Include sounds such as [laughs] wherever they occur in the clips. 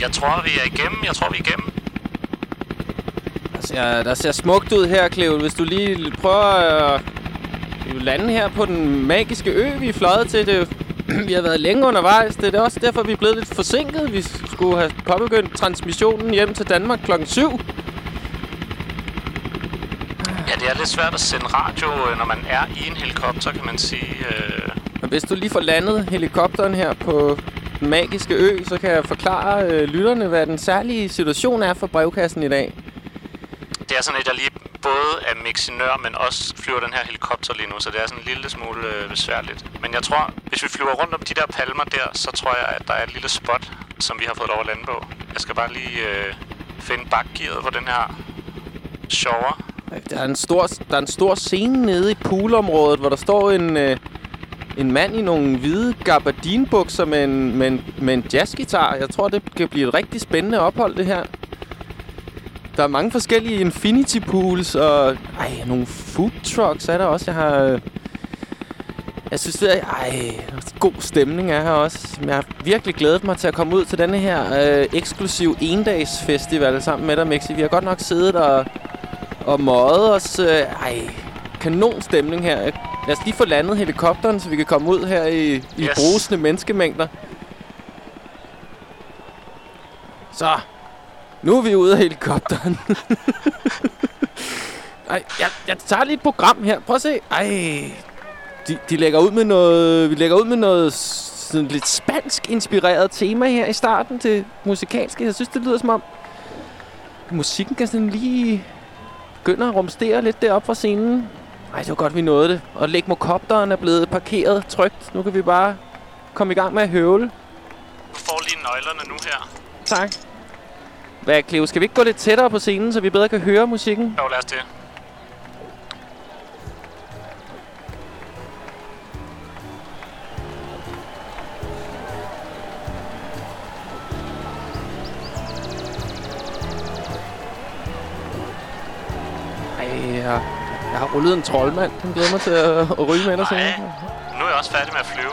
Jeg tror, vi er igennem. Jeg tror, vi er igennem. Der ser, der ser smukt ud her, Cleo. Hvis du lige prøver at øh, lande her på den magiske ø, vi er fløjet til. Det, [clears throat] vi har været længe undervejs. Det er også derfor, vi er blevet lidt forsinket. Vi skulle have påbegyndt transmissionen hjem til Danmark klokken 7. Ja, det er lidt svært at sende radio, øh, når man er i en helikopter, kan man sige. Øh, Men hvis du lige får landet helikopteren her på den magiske ø, så kan jeg forklare øh, lytterne, hvad den særlige situation er for brevkassen i dag. det er sådan et, jeg lige både er mixinør, men også flyver den her helikopter lige nu, så det er sådan en lille smule øh, besværligt. Men jeg tror, hvis vi flyver rundt om de der palmer der, så tror jeg, at der er et lille spot, som vi har fået lov at lande på. Jeg skal bare lige øh, finde bakgearet på den her shower. Der er en stor, der er en stor scene nede i poolområdet, hvor der står en, øh, en mand i nogle hvide gabardinbukser med en, med, en, med en jazzgitar. Jeg tror, det kan blive et rigtig spændende ophold, det her. Der er mange forskellige infinity pools, og ej, nogle food trucks er der også. Jeg har... Øh, jeg synes, det er ej, god stemning er her også. Jeg har virkelig glædet mig til at komme ud til denne her øh, eksklusiv endagsfestival sammen med dig, Mixi. Vi har godt nok siddet og, og møget os. Øh, ej, kanon stemning her. Lad os lige få landet helikopteren, så vi kan komme ud her i, i Yes. brusende menneskemængder. Så, nu er vi ude af helikopteren. [laughs] Ej, jeg, jeg tager lige et program her. Prøv at se. Ej, de, de lægger ud med noget, vi lægger ud med noget sådan lidt spansk inspireret tema her i starten til musikalske. Jeg synes, det lyder som om musikken kan sådan lige begynde at rumstere lidt deroppe fra scenen. Ej, det var godt, vi nåede det. Og legmokopteren er blevet parkeret trygt. Nu kan vi bare komme i gang med at høvle. Du får lige nøglerne nu her. Tak. Hvad, Cleo, skal vi ikke gå lidt tættere på scenen, så vi bedre kan høre musikken? Jo, lad os det. Ej, jeg har rullet en troldmand. Den glæder mig til at, at ryge med dig Nej, nu er jeg også færdig med at flyve.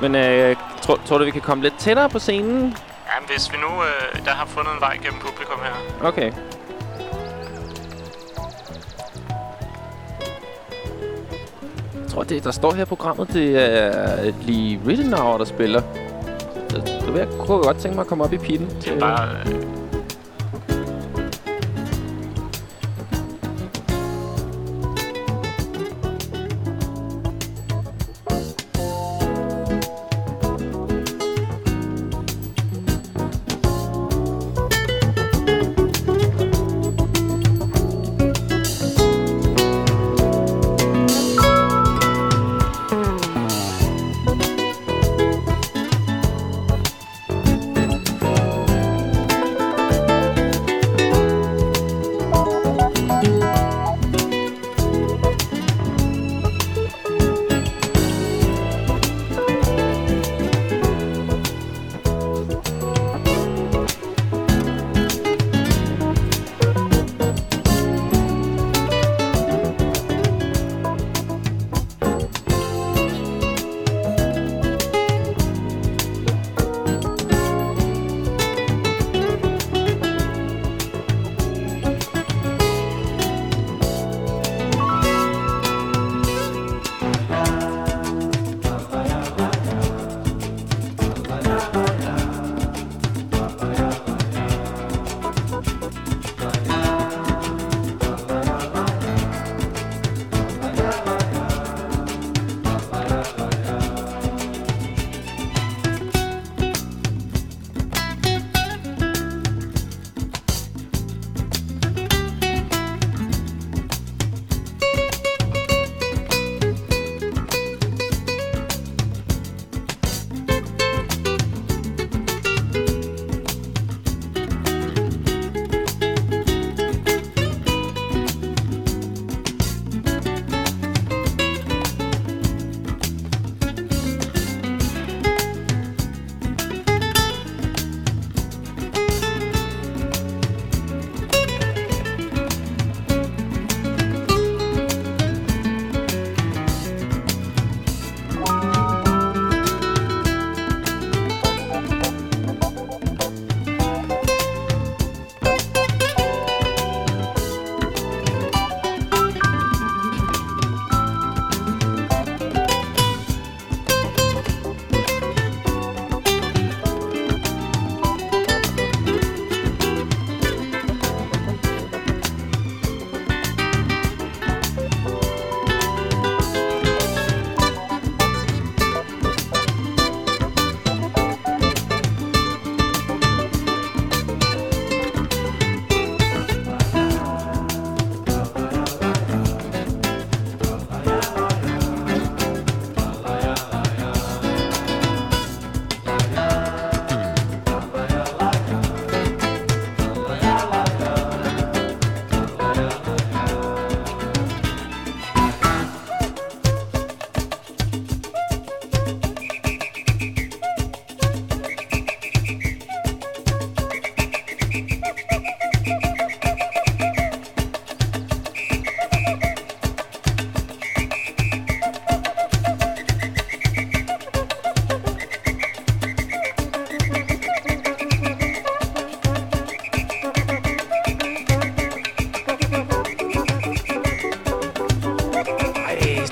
Men øh, tror, tror du, vi kan komme lidt tættere på scenen? Jamen, hvis vi nu øh, der har fundet en vej gennem publikum her. Okay. Jeg tror, det, der står her i programmet, det er Lee Rittenauer, der spiller. Så det vil jeg, kunne godt tænke mig at komme op i pitten. Det er bare... Øh,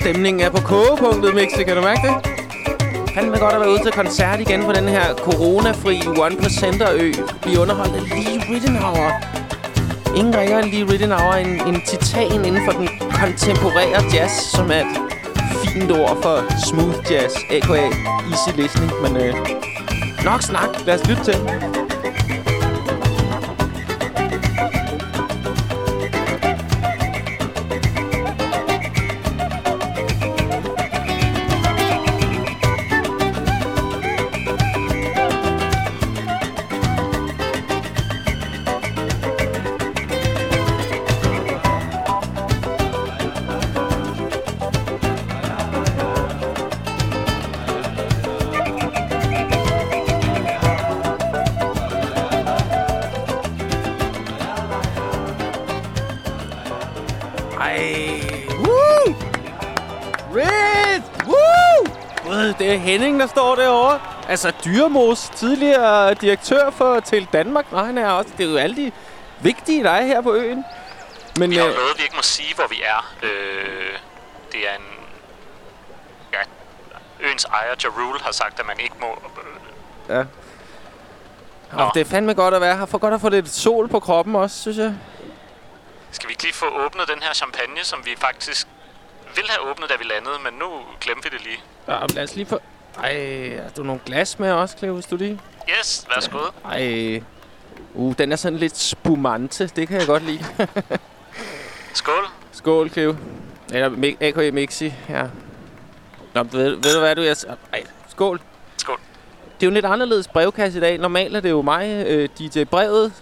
Stemningen er på kogepunktet, Mixi. Kan du mærke det? Fandme godt at være ude til koncert igen på den her coronafri 1%-ø. Vi underholdt Lee Rittenauer. Ingen ringer end Lee Rittenauer en, en titan inden for den kontemporære jazz, som er et fint ord for smooth jazz, a.k.a. easy listening. Men øh, nok snak. Lad os lytte til. Henning, der står derovre. Altså, Dyremos, tidligere direktør for til Danmark. Nej, han er også. Det er jo alle de vigtige, der er her på øen. Men, vi har jo øh, noget, vi ikke må sige, hvor vi er. Øh, det er en... Ja, øens ejer, Jarul, har sagt, at man ikke må... Øh, ja. Og det er fandme godt at være her. For godt at få lidt sol på kroppen også, synes jeg. Skal vi ikke lige få åbnet den her champagne, som vi faktisk ville have åbnet, da vi landede, men nu glemte vi det lige. Ja, lad os lige få... Ej, har du nogle glas med også, Cleo, hvis du lige? Yes, værsgo. Ej, uh, den er sådan lidt spumante. Det kan jeg godt lide. [laughs] Skål. Skål, Cleo. Eller A.K.A. Mixi, ja. Nå, ved, ved du hvad, du... Jeg, ej, skål. Skål. Det er jo en lidt anderledes brevkasse i dag. Normalt er det jo mig, øh, DJ Brevet,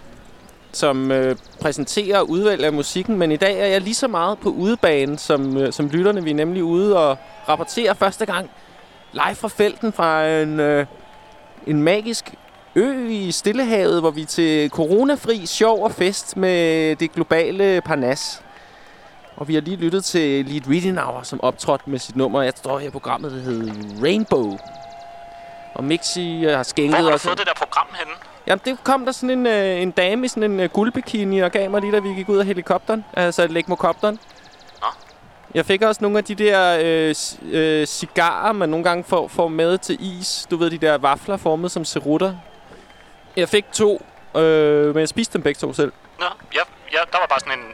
som øh, præsenterer og udvælger musikken, men i dag er jeg lige så meget på udebane som, øh, som lytterne. Vi er nemlig ude og rapporterer første gang live fra felten fra en, øh, en magisk ø i Stillehavet, hvor vi er til coronafri sjov og fest med det globale Parnas. Og vi har lige lyttet til Lead Reading Hour, som optrådte med sit nummer. Jeg står her programmet, der hedder Rainbow. Og Mixi har skænket os... Hvor har du fået det der program henne? Jamen, det kom der sådan en, øh, en dame i sådan en øh, guldbikini og gav mig lige, da vi gik ud af helikopteren. Altså legmokopteren. Jeg fik også nogle af de der øh, øh, cigarer, man nogle gange får, får med til is. Du ved, de der vafler formet som cerutter. Jeg fik to, øh, men jeg spiste dem begge to selv. Nå, ja, ja, der var bare sådan en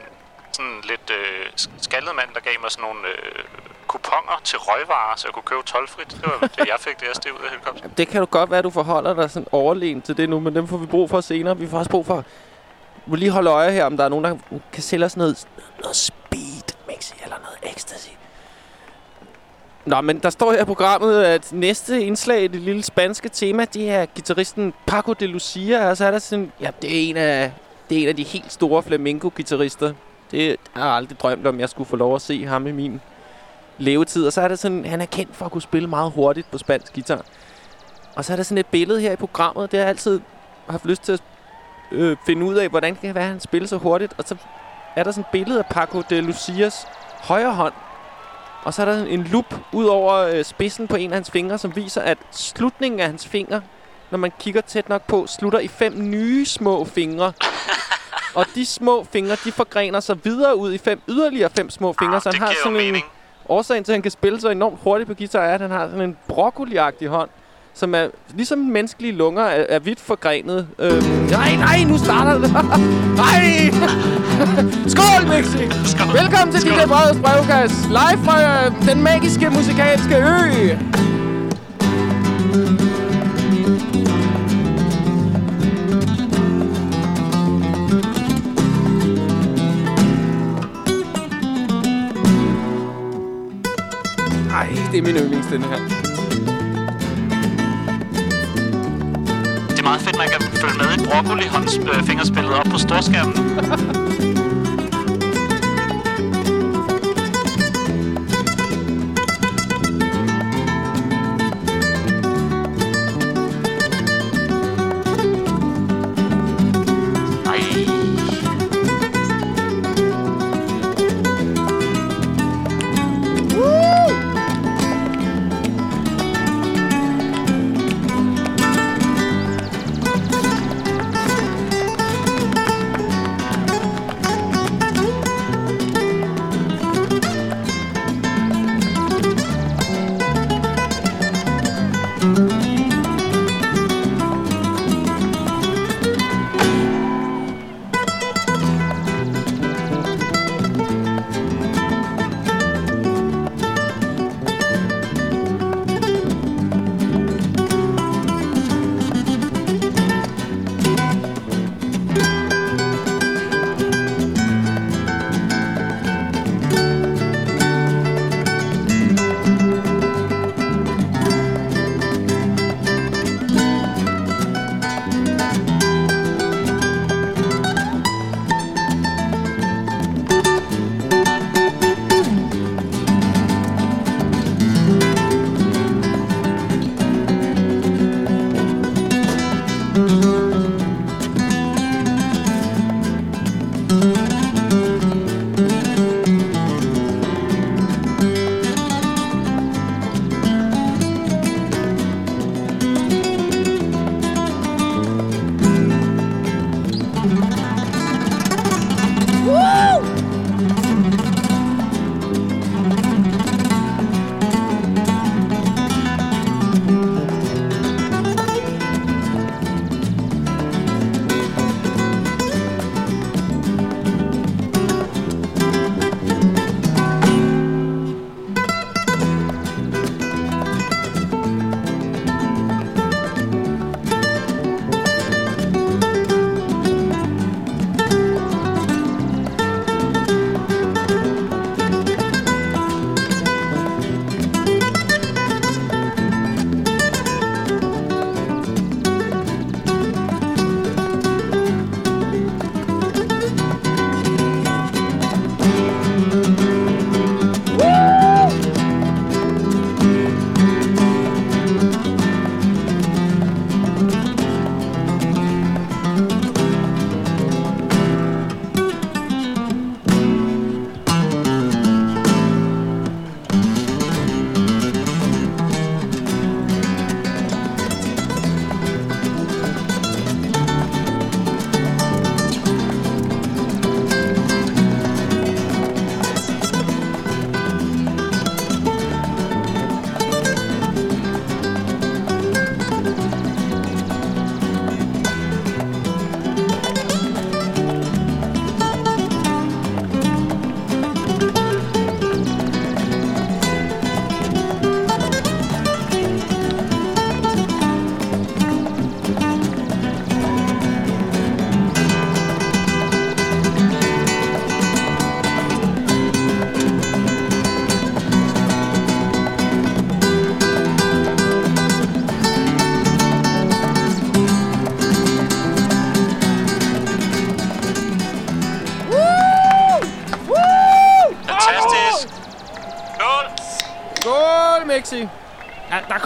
sådan lidt øh, skaldet mand, der gav mig sådan nogle øh, kuponer til røgvarer, så jeg kunne købe tolvfrit. Det var det, jeg fik, det jeg steg ud af helikopteren. Det kan du godt være, du forholder dig sådan overlegen til det nu, men dem får vi brug for senere. Vi får også brug for... Vi lige holde øje her, om der er nogen, der kan sælge os noget, noget mixi eller noget ecstasy. Nå, men der står her i programmet, at næste indslag i det lille spanske tema, det er gitarristen Paco de Lucia. Altså, Og så er der sådan... Ja, det er en af, det er en af de helt store flamenco-gitarrister. Det har jeg aldrig drømt om, jeg skulle få lov at se ham i min levetid. Og så er det sådan, han er kendt for at kunne spille meget hurtigt på spansk guitar. Og så er der sådan et billede her i programmet, det har jeg altid haft lyst til at øh, finde ud af, hvordan det kan være, at han spiller så hurtigt. Og så er der sådan et billede af Paco de Lucias højre hånd. Og så er der en lup ud over øh, spidsen på en af hans fingre, som viser, at slutningen af hans finger, når man kigger tæt nok på, slutter i fem nye små fingre. [laughs] Og de små fingre, de forgrener sig videre ud i fem yderligere fem små fingre. Ah, så han har sådan en. Årsagen til, at han kan spille så enormt hurtigt på guitar, er, at han har sådan en broccoli hånd, som er, ligesom menneskelige lunger, er, er vidt forgrenet. Øhm, nej, nej, nu starter det. [laughs] nej! [laughs] Skål, Mixi! Skål. Velkommen til DJ Breds brevkast. Live fra øh, den magiske musikalske ø. det er min yndlings, den her. Meget fedt, man kan følge med i broccoli-fingerspillet øh, op på storskærmen. [laughs]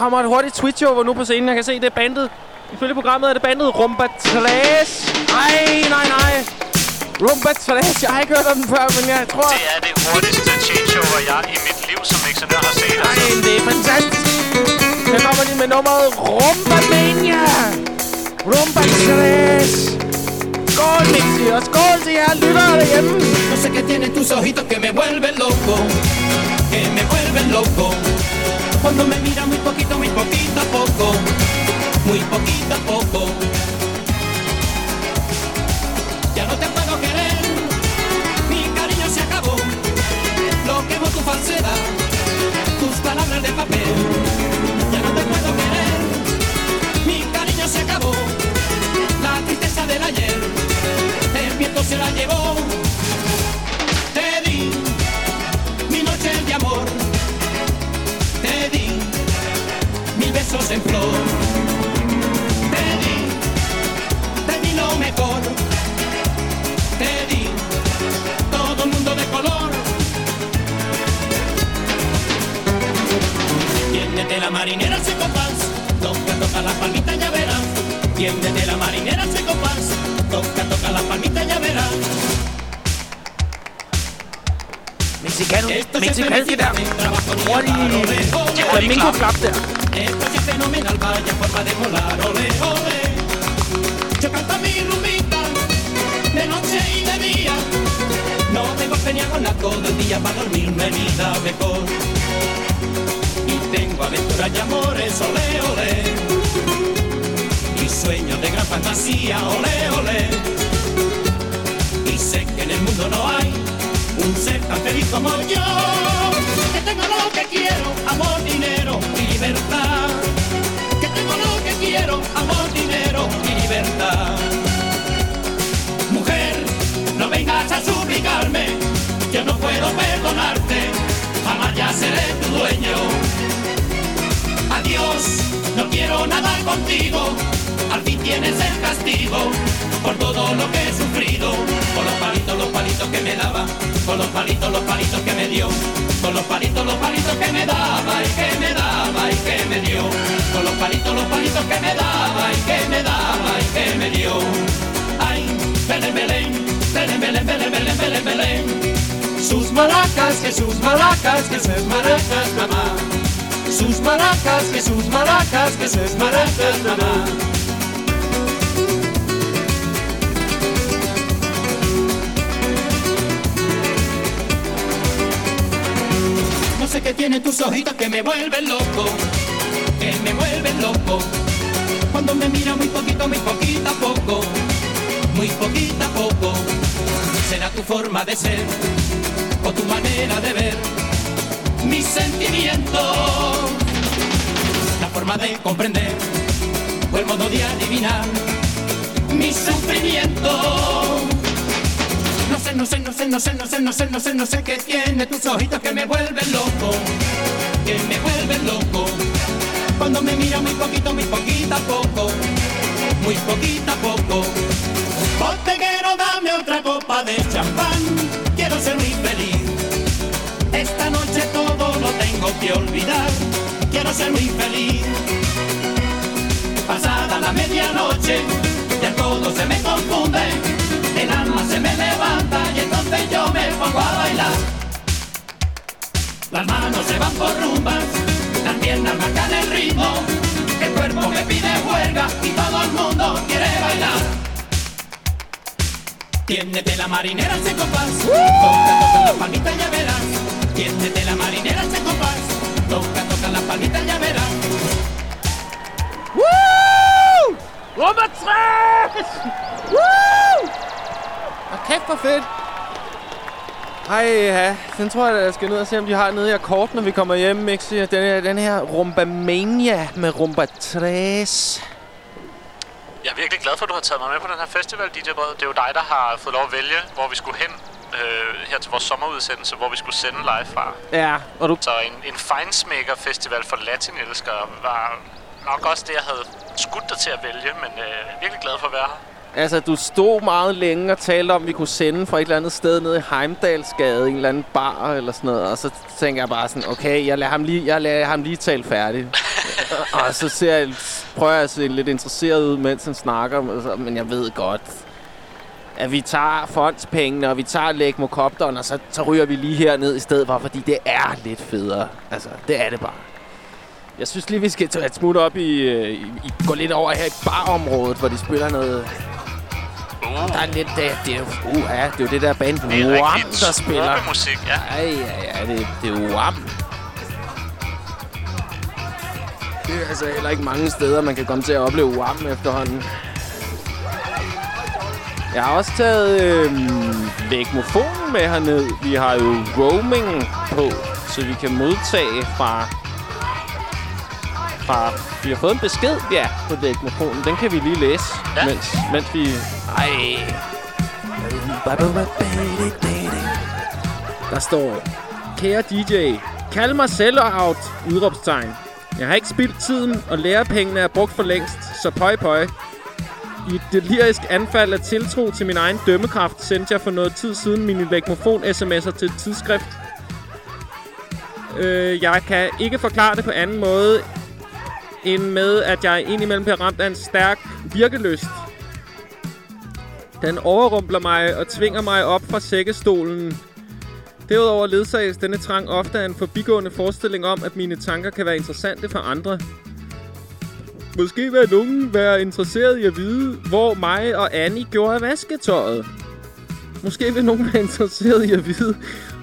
kommer et hurtigt Twitch-over nu på scenen. Jeg kan se, det er bandet. Ifølge programmet er det bandet Rumba Trash. Nej, nej, nej. Rumba Trash. Jeg har ikke hørt om den før, men jeg tror... Det er det hurtigste changeover, jeg i mit liv som mixernør har set. Nej, Altså. det er fantastisk. Her kommer de med nummeret Rumba Mania. Rumba Trash. Skål, Mixi, og skål til jer lyttere derhjemme. No sé qué tienen tus ojitos que me vuelven loco, que me vuelven loco. Cuando me miran muy poquito, muy poquito a poco, muy poquito a poco. Ya no te puedo querer, mi cariño se acabó. Lo quemo tu falsedad, tus palabras de papel. Ya no te puedo querer, mi cariño se acabó. La tristeza del ayer, el viento se la llevó. Toca, la palmita ya verás. Tiéndete la marinera se compás. Toca, toca la palmita ya verás. Mexicano, Esto es Mexicano, der. felicidad, trabajo der. Esto es fenomenal, vaya forma de volar, ole, ole. Yo canto mi rumbita, de noche y de día. No tengo peña con la todo el día para dormirme vida mejor. Tengo aventuras y amores, ole, ole. Y sueños de gran fantasía, ole. Y sé que en el mundo no hay un ser tan feliz como yo. Que tengo lo que quiero, amor, dinero y libertad. Que tengo lo que quiero, amor, dinero y libertad. Mujer, no vengas a suplicarme, yo no puedo perdonarte, jamás ya seré tu dueño. No quiero nada contigo, al fin tienes el castigo por todo lo que he sufrido, con los palitos, los palitos que me daba, con los palitos, los palitos que me dio, con los palitos, los palitos que me daba y que me daba y que me dio, con los palitos, los palitos que me daba y que me daba y que me dio. Ay, Belén, Belén, Belén, Belén, Belén, Belén, Belén. Sus maracas, que sus maracas, que sus maracas, mamá. Sus maracas, que sus maracas, que sus maracas, mamá. No sé qué tienen tus ojitos que me vuelven loco, que me vuelven loco. Cuando me mira muy poquito, muy poquito a poco, muy poquito a poco. Será tu forma de ser o tu manera de ver mis sentimientos. La forma de comprender o el modo de adivinar mi sufrimiento. No sé, no sé, no sé, no sé, no sé, no sé, no sé, no sé qué tiene tus ojitos que me vuelven loco, que me vuelven loco. Cuando me mira muy poquito, muy poquito a poco, muy poquito a poco. Boteguero, dame otra copa de champán, quiero ser muy feliz. Esta noche todo lo tengo que olvidar, quiero ser muy feliz. Pasada la medianoche, ya todo se me confunde, el alma se me levanta y entonces yo me pongo a bailar. Las manos se van por rumbas, las piernas marcan el ritmo, el cuerpo me pide huelga y todo el mundo quiere bailar. Tiéndete la marinera se compás, toca, toca la palmita ya verás. Tiéndete la marinera se compás, toca, toca la palmita ya verás. Woo! Rumba Trash! Woo! Og kæft hvor fedt. Ej, ja. Den tror jeg, jeg skal ned og se, om de har nede i akkord, når vi kommer hjem, Mixi. Den her, den her Rumba Mania med Rumba Trash. Jeg er virkelig glad for, at du har taget mig med på den her festival, DJ Brød. Det er jo dig, der har fået lov at vælge, hvor vi skulle hen øh, her til vores sommerudsendelse, hvor vi skulle sende live fra. Ja, og du... Så en, en Feinsmaker Festival for latinelskere var nok også det, jeg havde skudt dig til at vælge, men øh, virkelig glad for at være her. Altså, du stod meget længe og talte om, at vi kunne sende fra et eller andet sted nede i Heimdalsgade, en eller anden bar eller sådan noget. Og så tænker jeg bare sådan, okay, jeg lader ham lige, jeg lader ham lige tale færdigt. [laughs] og så ser jeg, prøver jeg at se lidt interesseret ud, mens han snakker. Men jeg ved godt, at vi tager fondspengene, og vi tager lægmokopteren, og så, så ryger vi lige herned i stedet for, fordi det er lidt federe. Altså, det er det bare. Jeg synes lige, vi skal tage et smut op i, øh, i, i gå lidt over her i barområdet, hvor de spiller noget... Der er lidt... Det, det er jo, uh, ja, det er jo det der band Wham, der spiller. musik, ja. Ej, ja, ja, det, det er Wham. Det er altså heller ikke mange steder, man kan komme til at opleve Wham efterhånden. Jeg har også taget øh, lægmofonen med herned. Vi har jo roaming på, så vi kan modtage fra... fra vi har fået en besked, ja, på lægmofonen. Den kan vi lige læse, Ja. mens, mens vi... Ej. Der står, kære DJ, kald mig sellout, udråbstegn. Jeg har ikke spildt tiden, og lærepengene er brugt for længst, så pøj pøj. I et delirisk anfald af tiltro til min egen dømmekraft, sendte jeg for noget tid siden mine legmofon-sms'er til et tidsskrift. Øh, jeg kan ikke forklare det på anden måde, end med, at jeg indimellem bliver ramt af en stærk virkelyst. Den overrumpler mig og tvinger mig op fra sækkestolen. Derudover ledsages denne trang ofte af en forbigående forestilling om, at mine tanker kan være interessante for andre. Måske vil nogen være interesseret i at vide, hvor mig og Annie gjorde af vasketøjet. Måske vil nogen være interesseret i at vide,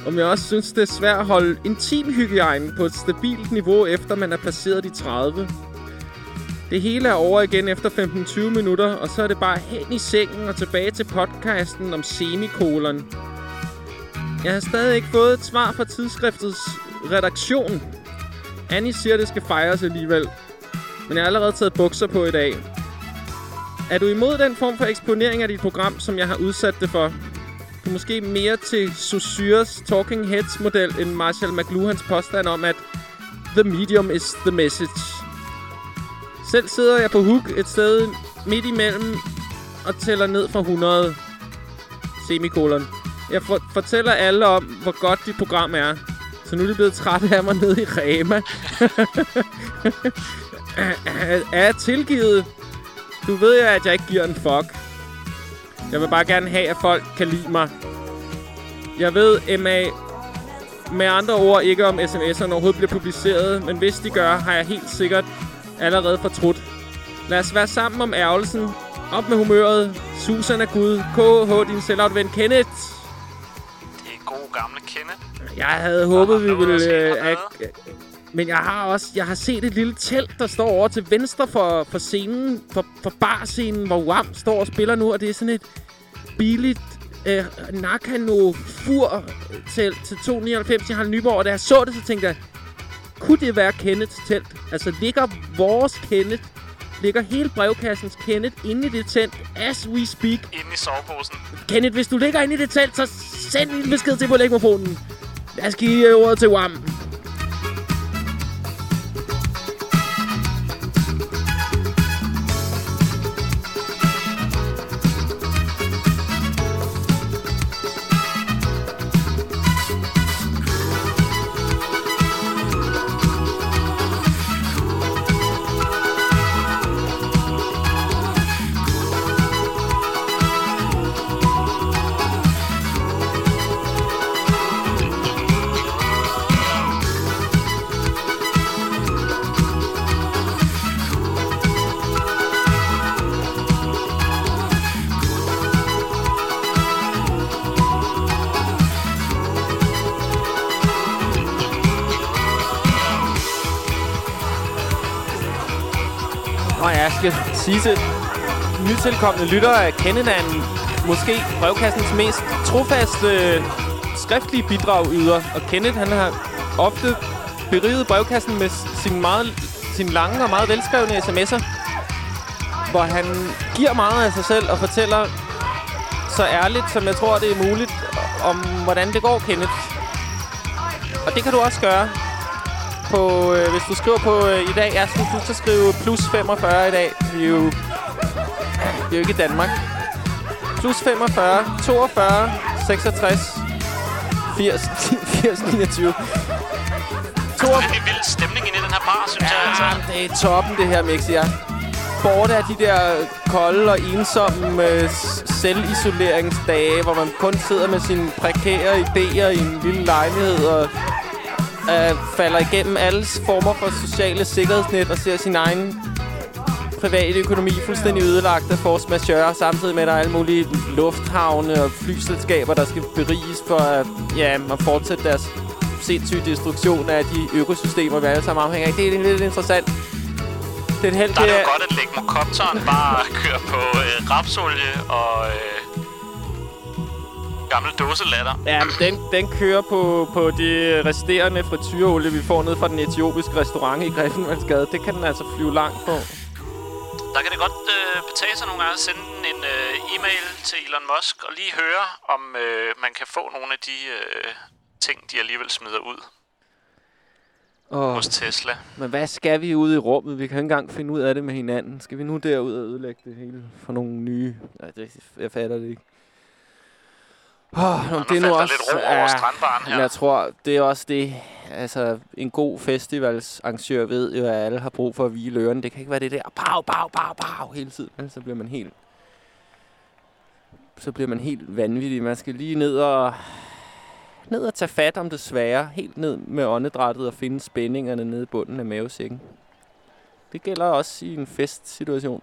om jeg også synes, det er svært at holde intimhygiejne på et stabilt niveau, efter man er passeret de 30. Det hele er over igen efter 15-20 minutter, og så er det bare hen i sengen og tilbage til podcasten om semikolon. Jeg har stadig ikke fået et svar fra tidsskriftets redaktion. Annie siger, det skal fejres alligevel. Men jeg har allerede taget bukser på i dag. Er du imod den form for eksponering af dit program, som jeg har udsat det for? Du er måske mere til Saussures Talking Heads model end Marshall McLuhans påstand om, at The medium is the message. Selv sidder jeg på hook et sted midt imellem og tæller ned fra 100. Semikolon. Jeg for- fortæller alle om, hvor godt dit program er. Så nu er de blevet trætte af mig nede i Rema. [laughs] [clears throat] er, tilgivet? Du ved jo, at jeg ikke giver en fuck. Jeg vil bare gerne have, at folk kan lide mig. Jeg ved, MA med andre ord ikke om sms'erne overhovedet bliver publiceret, men hvis de gør, har jeg helt sikkert allerede fortrudt. Lad os være sammen om ærgelsen. Op med humøret. Susan er Gud. KH, din ven Kenneth. Det er god gamle Kenneth. Jeg havde håbet, vi ville... Øh, men jeg har også jeg har set et lille telt, der står over til venstre for, for scenen, for, for barscenen, hvor Wham står og spiller nu, og det er sådan et billigt øh, Nakano fur telt til 299 i Harald Nyborg, og da jeg så det, så tænkte jeg, kunne det være Kenneths telt? Altså, ligger vores Kenneth, ligger hele brevkassens Kenneth inde i det telt, as we speak? Inde i soveposen. Kenneth, hvis du ligger inde i det telt, så send en besked til på lægmofonen. Lad os give ordet til Wham. Sisse. nytilkommende lyttere, af Kennedan, måske brevkassens mest trofaste øh, skriftlige bidrag yder. Og Kenneth, han har ofte beriget brevkassen med sin meget sin lange og meget velskrevne sms'er, hvor han giver meget af sig selv og fortæller så ærligt, som jeg tror, det er muligt, om hvordan det går, Kenneth. Og det kan du også gøre på, øh, hvis du skriver på øh, i dag. er, synes, du skal skrive plus 45 i dag. Vi er jo, vi er jo ikke i Danmark. plus 45, 42, 66, 80, 80, 29. 22. Det er en vild stemning inde i den her bar, synes ja, jeg. Altså. det er toppen, det her, Mixi. Ja. Borte af de der kolde og ensomme øh, selvisoleringsdage, hvor man kun sidder med sine prekære idéer i en lille lejlighed og øh, falder igennem alle former for sociale sikkerhedsnet og ser sin egen private økonomi fuldstændig ødelagt af force majeure, samtidig med, at der er alle mulige lufthavne og flyselskaber, der skal beriges for at, ja, at fortsætte deres sindssyge destruktion af de økosystemer, vi alle sammen afhænger af. Det er lidt interessant. Det er, helt, der er det jo godt, at Legmokopteren bare kører på øh, rapsolie og øh, gammel dåselatter. Ja, den, den kører på, på de resterende frityreolie, vi får ned fra den etiopiske restaurant i Griffenvaldsgade. Det kan den altså flyve langt på. Der kan det godt øh, betale sig nogle gange at sende en øh, e-mail til Elon Musk og lige høre, om øh, man kan få nogle af de øh, ting, de alligevel smider ud oh, hos Tesla. Men hvad skal vi ud i rummet? Vi kan ikke engang finde ud af det med hinanden. Skal vi nu derud og ødelægge det hele for nogle nye? Nej, det, jeg fatter det ikke. Oh, Nå, det er nu også, lidt ro over strandbaren her. Jeg tror, det er også det. Altså, en god festivalsarrangør ved jo, at alle har brug for at hvile ørerne. Det kan ikke være det der, pow, pow, pow, pow, hele tiden. Så bliver man helt... Så bliver man helt vanvittig. Man skal lige ned og... Ned og tage fat om det svære. Helt ned med åndedrættet og finde spændingerne nede i bunden af mavesækken. Det gælder også i en festsituation.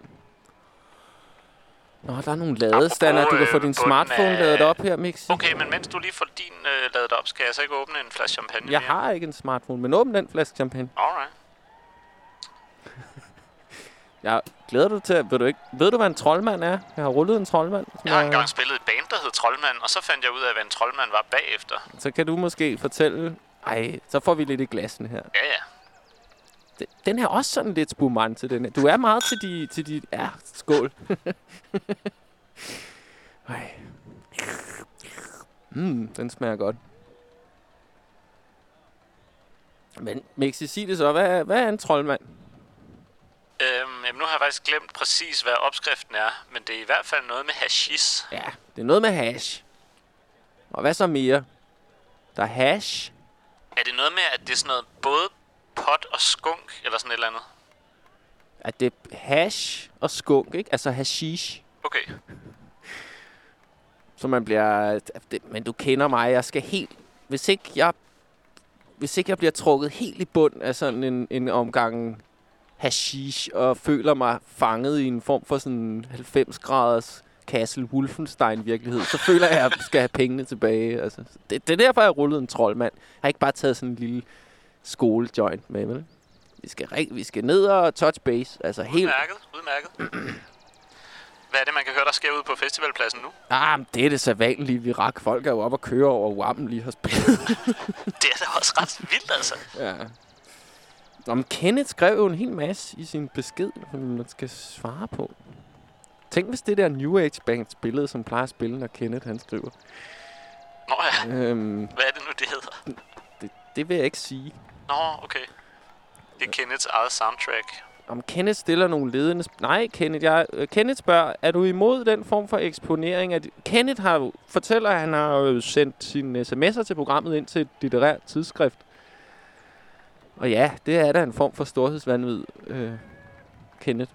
Nå, der er nogle ladestander. Du kan få din smartphone af... ladet op her, Mix. Okay, men mens du lige får din øh, ladet op, skal jeg så ikke åbne en flaske champagne Jeg mere? har ikke en smartphone, men åbn den flaske champagne. Alright. [laughs] Jeg glæder du til ved du ikke Ved du, hvad en troldmand er? Jeg har rullet en troldmand. Jeg har engang spillet et band, der hed Troldmand, og så fandt jeg ud af, hvad en troldmand var bagefter. Så kan du måske fortælle... Ej, så får vi lidt i glassen her. Ja, ja den er også sådan lidt spumante, den her. Du er meget til de... Til de ja, skål. [laughs] Ej. Mm, den smager godt. Men Mixi, sig det så. Hvad, hvad er en troldmand? Øhm, jamen, nu har jeg faktisk glemt præcis, hvad opskriften er. Men det er i hvert fald noget med hashis. Ja, det er noget med hash. Og hvad så mere? Der er hash. Er det noget med, at det er sådan noget både pot og skunk, eller sådan et eller andet? At det er hash og skunk, ikke? Altså hashish. Okay. Så man bliver... Det, men du kender mig, jeg skal helt... Hvis ikke jeg, hvis ikke jeg bliver trukket helt i bund af sådan en, en omgang hashish, og føler mig fanget i en form for sådan 90 graders Castle Wolfenstein virkelighed, så føler jeg, at jeg skal have pengene tilbage. Altså, det, det er derfor, jeg rullede en troldmand. Jeg har ikke bare taget sådan en lille skolejoint med, vel? Vi skal, vi skal ned og touch base. Altså udmærket, helt... udmærket. [clears throat] Hvad er det, man kan høre, der sker ude på festivalpladsen nu? Ah, det er det vi rak. Folk er jo oppe og køre over Wham lige har spillet. [laughs] det er da også ret vildt, altså. Ja. Om Kenneth skrev jo en hel masse i sin besked, som man skal svare på. Tænk, hvis det der New Age Band spillede, som plejer at spille, når Kenneth han skriver. Nå ja. Øhm, Hvad er det nu, det hedder? Det, vil jeg ikke sige. Nå, okay. Det er Kenneths eget soundtrack. Om Kenneth stiller nogle ledende... Nej, Kenneth, jeg, uh, Kenneth spørger, er du imod den form for eksponering? At Kenneth har, fortæller, at han har jo sendt sine sms'er til programmet ind til et litterært tidsskrift. Og ja, det er da en form for storhedsvandvid, uh, Kenneth.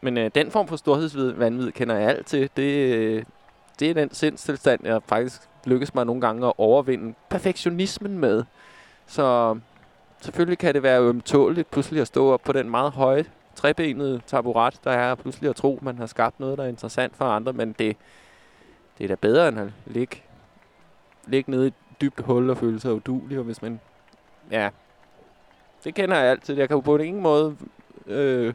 Men uh, den form for storhedsvandvid kender jeg alt til. Det, uh, det er den sindstilstand, jeg faktisk lykkes mig nogle gange at overvinde perfektionismen med. Så selvfølgelig kan det være ømtåligt pludselig at stå op på den meget høje trebenede taburet, der er pludselig at tro, at man har skabt noget, der er interessant for andre, men det, det er da bedre end at ligge, ligge nede i et dybt hul og føle sig udulig, og hvis man, ja, det kender jeg altid. Jeg kan jo på ingen måde øh,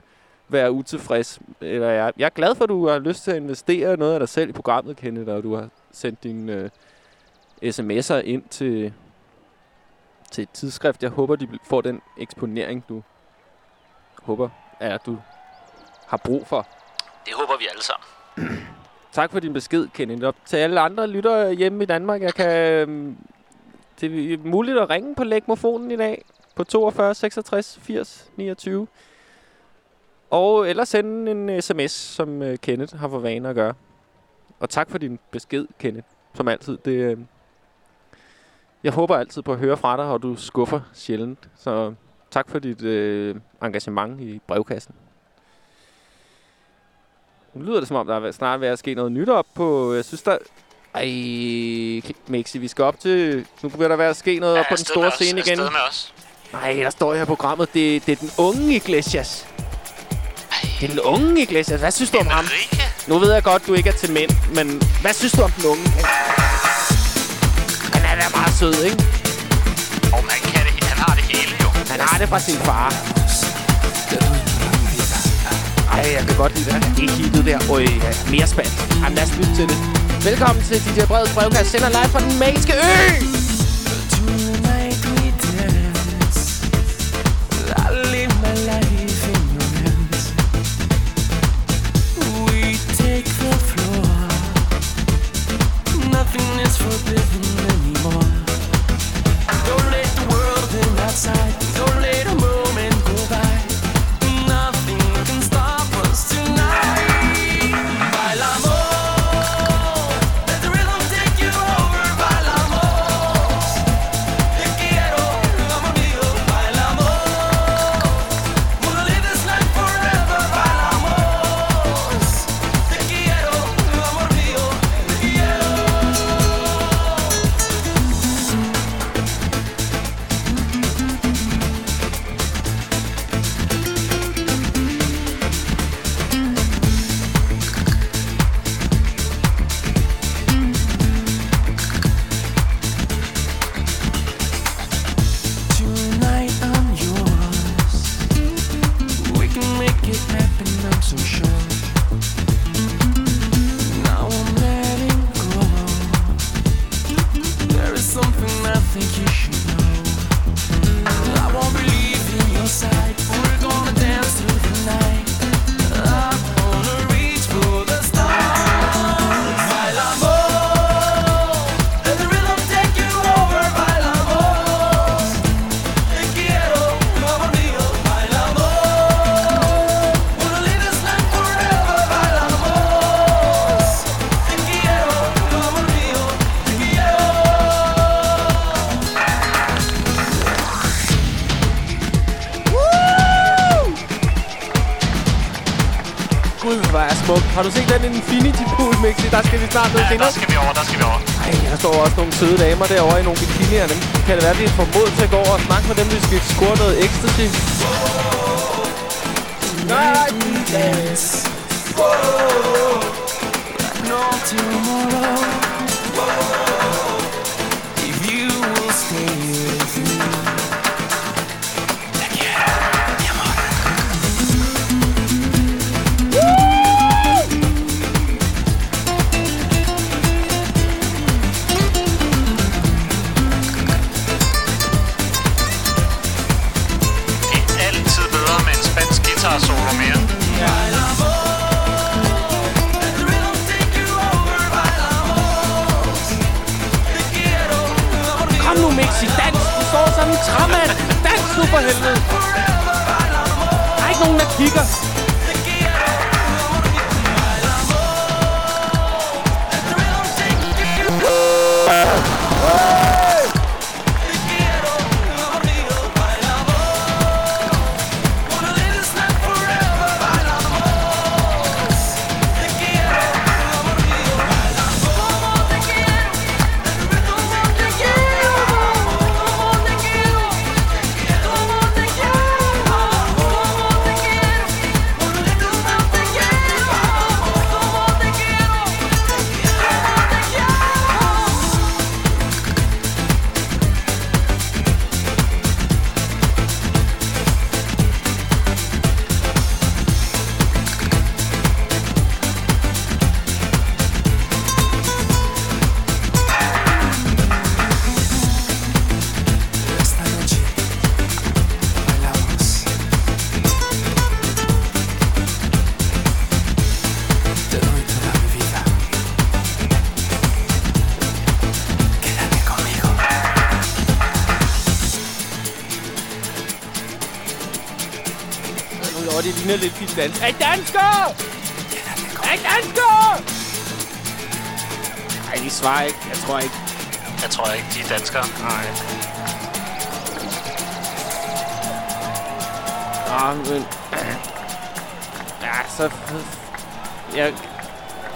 være utilfreds. Eller jeg, jeg er glad for, at du har lyst til at investere noget af dig selv i programmet, Kenneth, og du har sendt dine øh, sms'er ind til, til et tidsskrift. Jeg håber, de får den eksponering, du håber, at du har brug for. Det håber vi alle sammen. [clears throat] tak for din besked, Kenneth. Og til alle andre lytter hjemme i Danmark, jeg kan... Øhm, det er muligt at ringe på lægmofonen i dag på 42 66 80 29. Og eller sende en sms, som uh, Kenneth har for vane at gøre. og tak for din besked, Kenneth. Som altid. Det, øh, jeg håber altid på at høre fra dig, og du skuffer sjældent. Så tak for dit øh, engagement i brevkassen. Nu lyder det som om, der er snart ved at ske noget nyt op på... Jeg synes, der... Ej, Mixi, vi skal op til... Nu begynder der være at ske noget Er op på den store scene igen. afsted med os. Nej, der står her i programmet. Det, det er den unge Iglesias. Det er den unge Iglesias. Hvad synes du om ham? Enrique? Nu ved jeg godt, du ikke er til mænd, men hvad synes du om den unge? Han er meget sød, ikke? Og man kan det, han har det hele jo. Han har det fra sin far. Ej, jeg kan godt lide det. Det er hittet der. Øj, ja, mere spændt. Jamen, lad os lytte til det. Velkommen til DJ Breds brevkast. Sender live fra den magiske ø! Tonight we dance. I live my life in your hands. We take the floor. Nothing is forbidden outside. Vi snart ned Ja, til. der skal vi over, der skal vi over. Ej, der står også nogle søde damer derovre i nogle bikinier. Dem kan det være, at vi får mod til at gå over og snakke med dem, hvis vi skal score noget ecstasy. We dance. No tomorrow. If over, det ligner lidt dit dans. Hey, dansker! Hey, dansker! Nej, de svarer ikke. Jeg tror ikke. Jeg tror ikke, de er danskere. Nej. Nå, men... Ja, så... Jeg,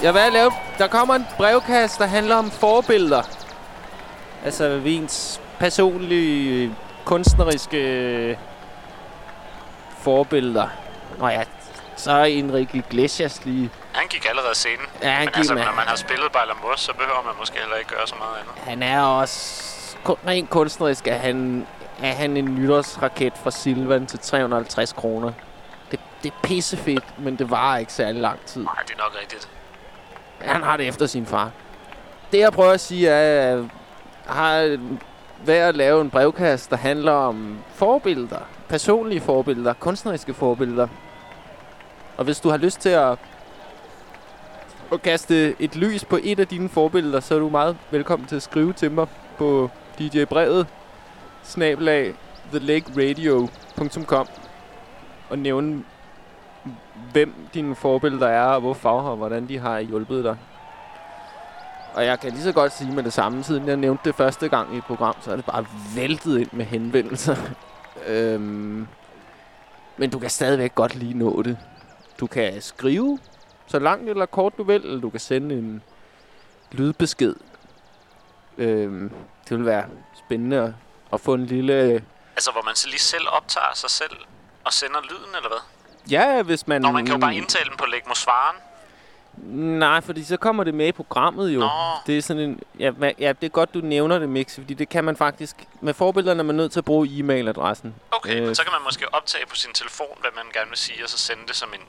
jeg vil lave... Der kommer en brevkast, der handler om forbilleder. Altså, ens personlige, kunstneriske forbilleder. Nå ja, så er Enrique Iglesias lige... Han gik allerede scenen. Ja, han Men gik altså, med. når man har spillet Bejler så behøver man måske heller ikke gøre så meget andet. Han er også... Rent kunstnerisk er han, er han en nytårsraket fra Silvan til 350 kroner. Det, det er pissefedt, men det varer ikke særlig lang tid. Nej, det er nok rigtigt. Han har det efter sin far. Det jeg prøver at sige er, at har været at lave en brevkast, der handler om forbilleder. Personlige forbilleder, kunstneriske forbilleder. Og hvis du har lyst til at, at kaste et lys på et af dine forbilleder, så er du meget velkommen til at skrive til mig på DJ Brevet, snabelag, thelakeradio.com og nævne, hvem dine forbilleder er, og hvorfor, og hvordan de har hjulpet dig. Og jeg kan lige så godt sige med det samme, siden jeg nævnte det første gang i et program, så er det bare væltet ind med henvendelser. [laughs] øhm, men du kan stadigvæk godt lige nå det. Du kan skrive så langt eller kort du vil, eller du kan sende en lydbesked. Øhm, det vil være spændende at, at få en lille... Altså, hvor man så lige selv optager sig selv og sender lyden, eller hvad? Ja, hvis man... Nå, man kan jo bare indtale den på Lægmosvaren. Nej, fordi så kommer det med i programmet jo. Nå. Det er sådan en... Ja, ja, det er godt, du nævner det, Mix, fordi det kan man faktisk... Med forbillederne er man nødt til at bruge e-mailadressen. Okay, Øh. men så kan man måske optage på sin telefon, hvad man gerne vil sige, og så sende det som en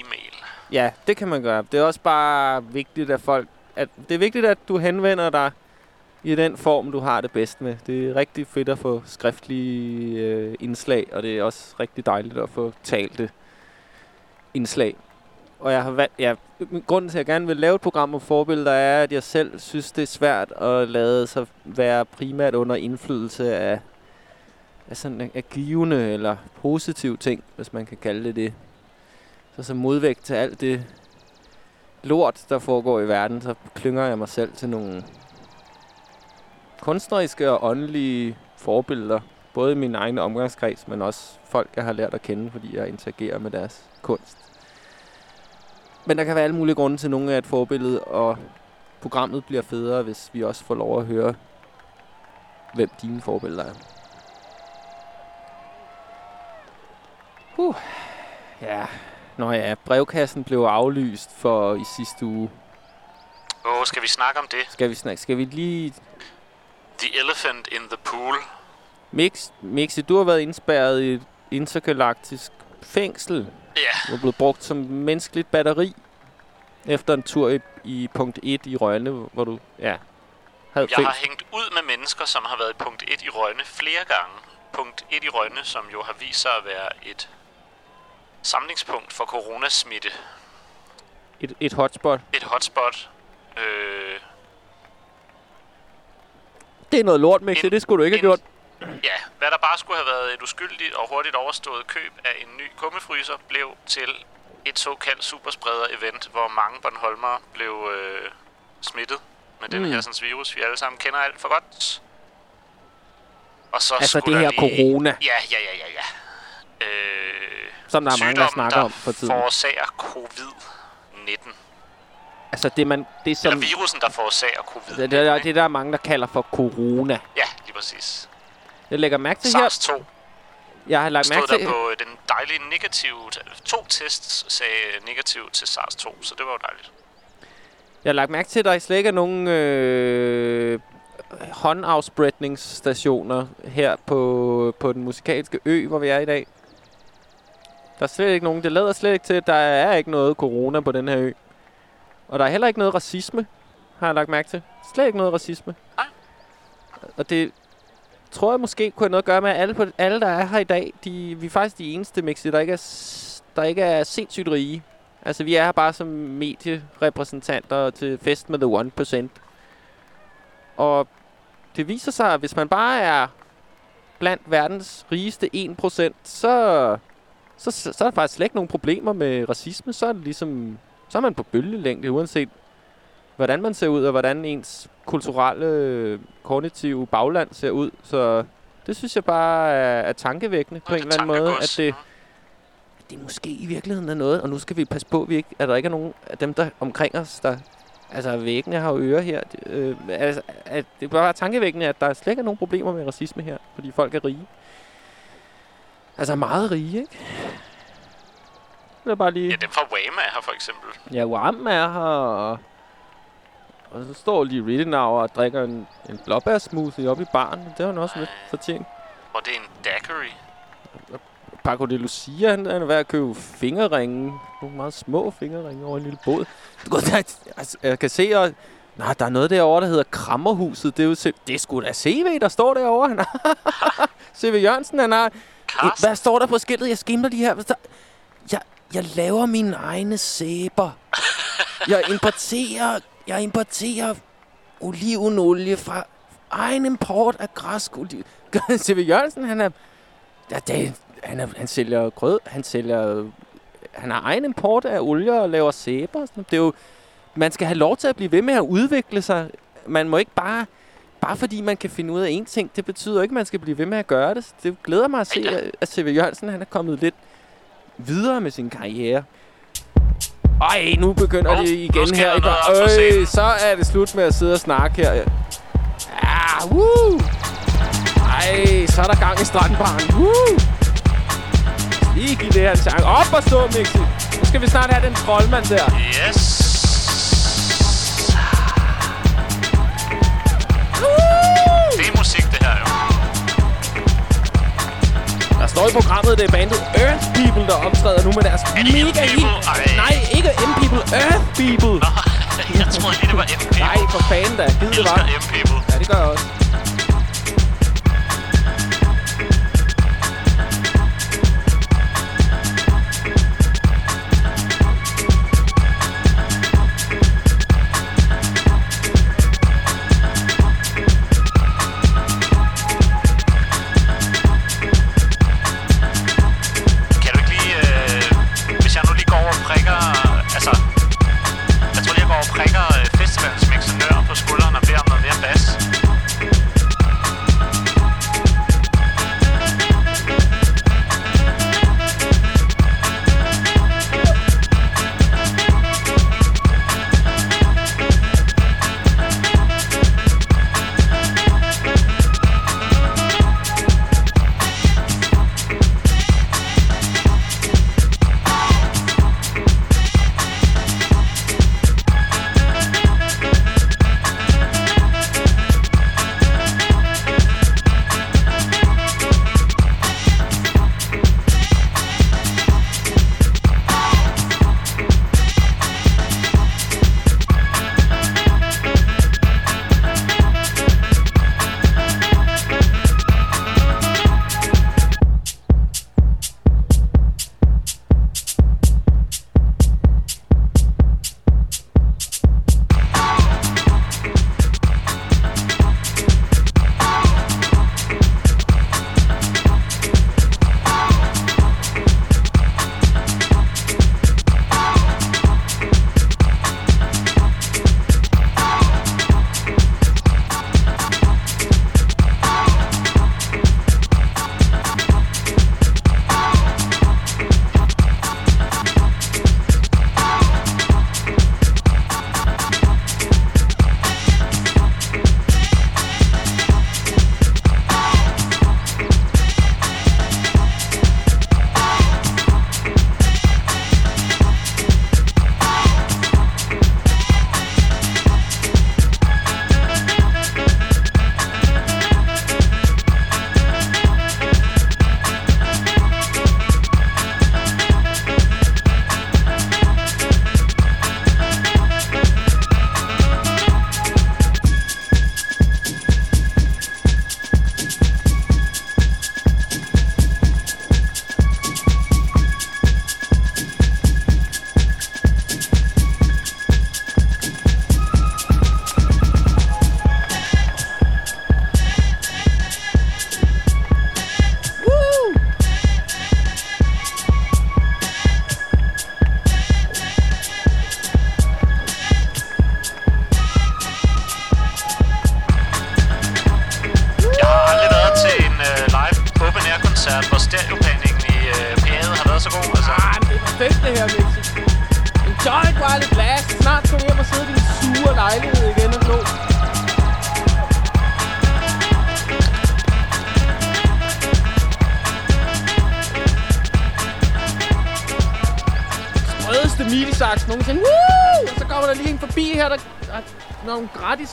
e-mail. Ja, det kan man gøre. Det er også bare vigtigt, at folk... At, det er vigtigt, at du henvender dig i den form, du har det bedst med. Det er rigtig fedt at få skriftlige øh, indslag, og det er også rigtig dejligt at få talte indslag. Og jeg har valgt, ja, grunden til, at jeg gerne vil lave et program om forbilleder, er, at jeg selv synes, det er svært at lade sig være primært under indflydelse af, af, sådan, af givende eller positive ting, hvis man kan kalde det det. Så som modvægt til alt det lort, der foregår i verden, så klynger jeg mig selv til nogle kunstneriske og åndelige forbilleder. Både i min egen omgangskreds, men også folk, jeg har lært at kende, fordi jeg interagerer med deres kunst. Men der kan være alle mulige grunde til, at nogle af et forbillede, og programmet bliver federe, hvis vi også får lov at høre, hvem dine forbilleder er. Huh. Ja, Nå ja, brevkassen blev aflyst for i sidste uge. Åh, skal vi snakke om det? Skal vi snakke? Skal vi lige... The Elephant in the Pool. Mix, Mixi, du har været indspærret i et intergalaktisk fængsel. Ja, Du er blevet brugt som menneskeligt batteri efter en tur i, i punkt 1 i Rønne, hvor du ja, havde jeg har fængsel. hængt ud med mennesker, som har været i punkt 1 i Rønne flere gange. Punkt 1 i Rønne, som jo har vist sig at være et samlingspunkt for coronasmitte. Et, et hotspot. Et hotspot. Øh, Det er noget lort, Mixi. En- Det skulle du ikke have en- gjort. Ja, hvad der bare skulle have været et uskyldigt og hurtigt overstået køb af en ny kummefryser, blev til et såkaldt superspreder-event, hvor mange Bornholmere blev øh, smittet med den Mm. her sådan, virus, vi alle sammen kender alt for godt. Og så Altså det her lige... corona, Ja, ja, ja, ja, ja. Øh, som der er mange, der snakker om for tiden. forårsager covid-19. Altså det, man, det Eller som... virusen, der forårsager covid-19. Det, det, er- det er der mange, der kalder for corona. Ja, lige præcis. Jeg lægger mærke til her... SARS-2 Jeg har lagt stod mærke der til... på den dejlige negative... To tests sagde negativ til SARS-2, så det var jo dejligt. Jeg har lagt mærke til, at der slet ikke er nogen øh, håndafspredningsstationer her på, på den musikalske ø, hvor vi er i dag. Der er slet ikke nogen. Det lader slet ikke til, at der er ikke noget corona på den her ø. Og der er heller ikke noget racisme, har jeg lagt mærke til. Slet ikke noget racisme. Nej. Og det tror jeg måske kunne have noget at gøre med, at alle, på, alle der er her i dag, de, vi er faktisk de eneste, Mixi, der ikke er, der ikke er sindssygt rige. Altså, vi er her bare som medierepræsentanter til fest med The 1%. Og det viser sig, at hvis man bare er blandt verdens rigeste 1%, så, så, så, så er der faktisk slet ikke nogen problemer med racisme. Så er det ligesom, så er man på bølgelængde, uanset hvordan man ser ud, og hvordan ens kulturelle, kognitive bagland ser ud. Så det synes jeg bare er, er tankevækkende på en eller anden måde, at det, det måske i virkeligheden er noget, og nu skal vi passe på, at, vi ikke, at der ikke er nogen af dem, der omkring os, der... Altså, væggene har jo ører her. Det, øh, altså, at det er bare tankevækkende, at der slet ikke er nogen problemer med racisme her, fordi folk er rige. Altså, meget rige, ikke? Det er bare lige... Ja, dem fra Wham er her for eksempel. Ja, Wham er her, og, og så står lige Riddenauer og drikker en, en blåbærsmoothie oppe i baren. Det har han også lidt fortjent. Og det er en daiquiri. Paco de Lucia, han, han er ved at købe fingerringe. Nogle meget små fingerringe over en lille båd. Du kan, der, altså, jeg kan se, og, nej, der er noget derovre, der hedder Krammerhuset. Det er, jo, det er sgu da CV, der står derovre. [laughs] CV Jørgensen, han har... Karsten, Hvad står der på skiltet? Jeg skimler de her. Hvad står- Jeg, jeg laver mine egne sæber. Jeg importerer, jeg importerer olivenolie fra egen import af græsk oliv. C.V. Jørgensen, han er... Ja, det, han, er, han sælger grød, han sælger... Han har egen import af olie og laver sæber. Det er jo... Man skal have lov til at blive ved med at udvikle sig. Man må ikke bare... Bare fordi man kan finde ud af én ting, det betyder ikke, at man skal blive ved med at gøre det. Det glæder mig at se, at- C.V. Jørgensen han er kommet lidt videre med sin karriere. Ej, nu begynder Hov, det igen her. Ikke? Øj, så er det slut med at sidde og snakke her. Ja, woo! Ej, så er der gang i strandbaren. Woo! Lige give det her en chance. Op og stå, Mixi. Nu skal vi snart have den troldmand der. Yes. Det er musik, det her jo. Der står i programmet, det er bandet Earth People, der optræder nu med deres Er mega hit. Nej, ikke M People, Earth People. Nå, [laughs] jeg troede lige, det var M People. Nej, for fanden da. Gid det var. elsker M People. Ja, det gør jeg også.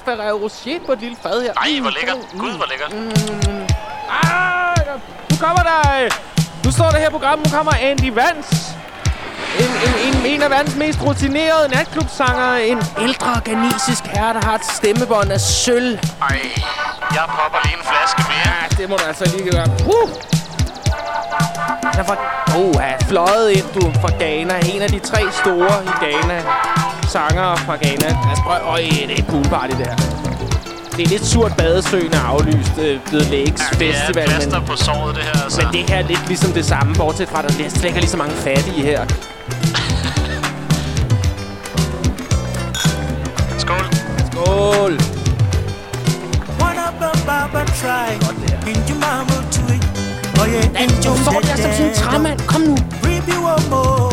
Ferrero Rocher på et lille fad her. Ej, hvor Mm, lækkert. mm, Gud, hvor lækkert. Ah, ja. nu kommer der... øh, Nu står der her i programmet, nu kommer Andy Vance. En, en, en, en af verdens mest rutinerede natklubsanger. En ældre ghanesisk herre, der har et stemmebånd af sølv. Ej, jeg popper lige en flaske mere. Ja, det må du altså lige gøre. Uh! Han er fra... Oh, fløjet ind, du, fra Ghana. En af de tre store i Ghana. Sanger fra Ghana. Altså, prøv... Øj, det er et poolparty, det her. Det er lidt surt badesøen er aflyst. Øh, The Lakes Ja, det er Festival, men... på såret, det her. Altså. Men det her er lidt ligesom det samme, bortset fra, at der slet ikke er lige så mange fattige her. Skål. Skål! Wanna baba try in Jumamo to it. Oh yeah, in Du står der som sådan en træmand. Kom nu. Review of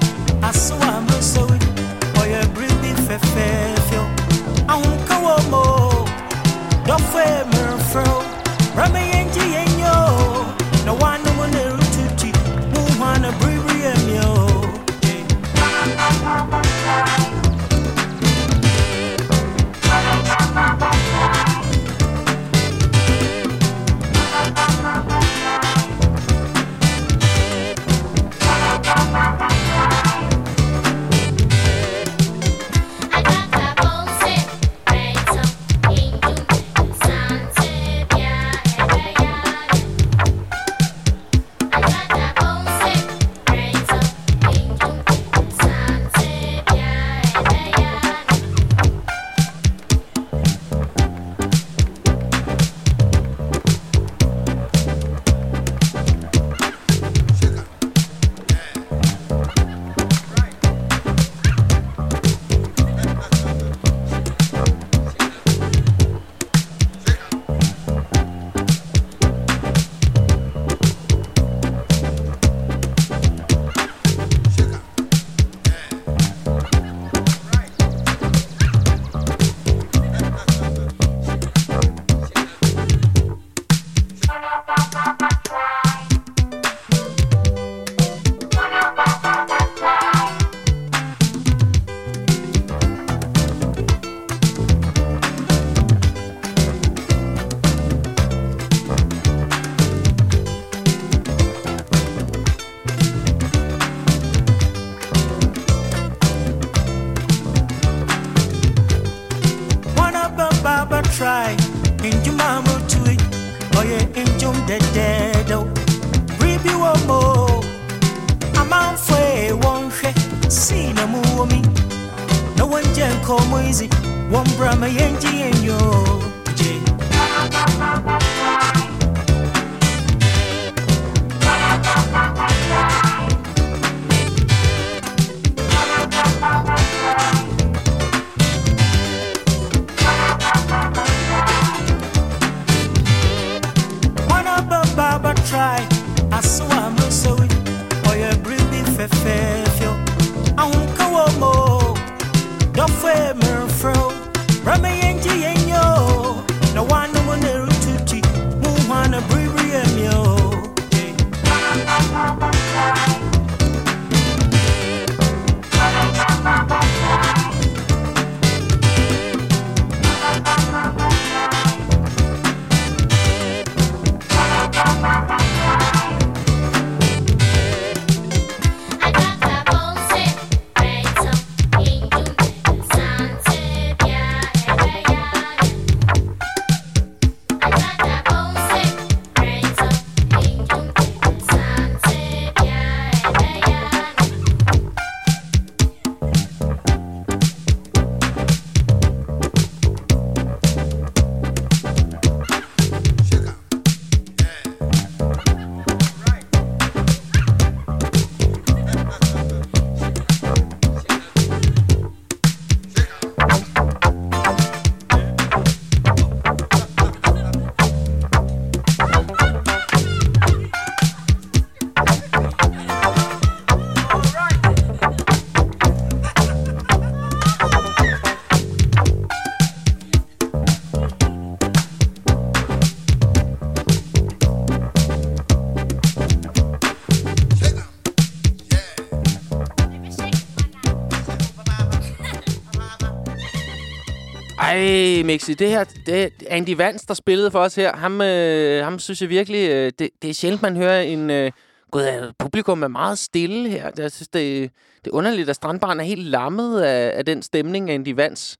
Mixi, det her, det Andy Vance, der spillede for os her. Ham, øh, ham synes jeg virkelig, øh, det, det er sjældent, man hører en... Øh, Gud, publikum er meget stille her. Jeg synes, det, det er underligt, at Strandbaren er helt lammet af, af den stemning, Andy Vance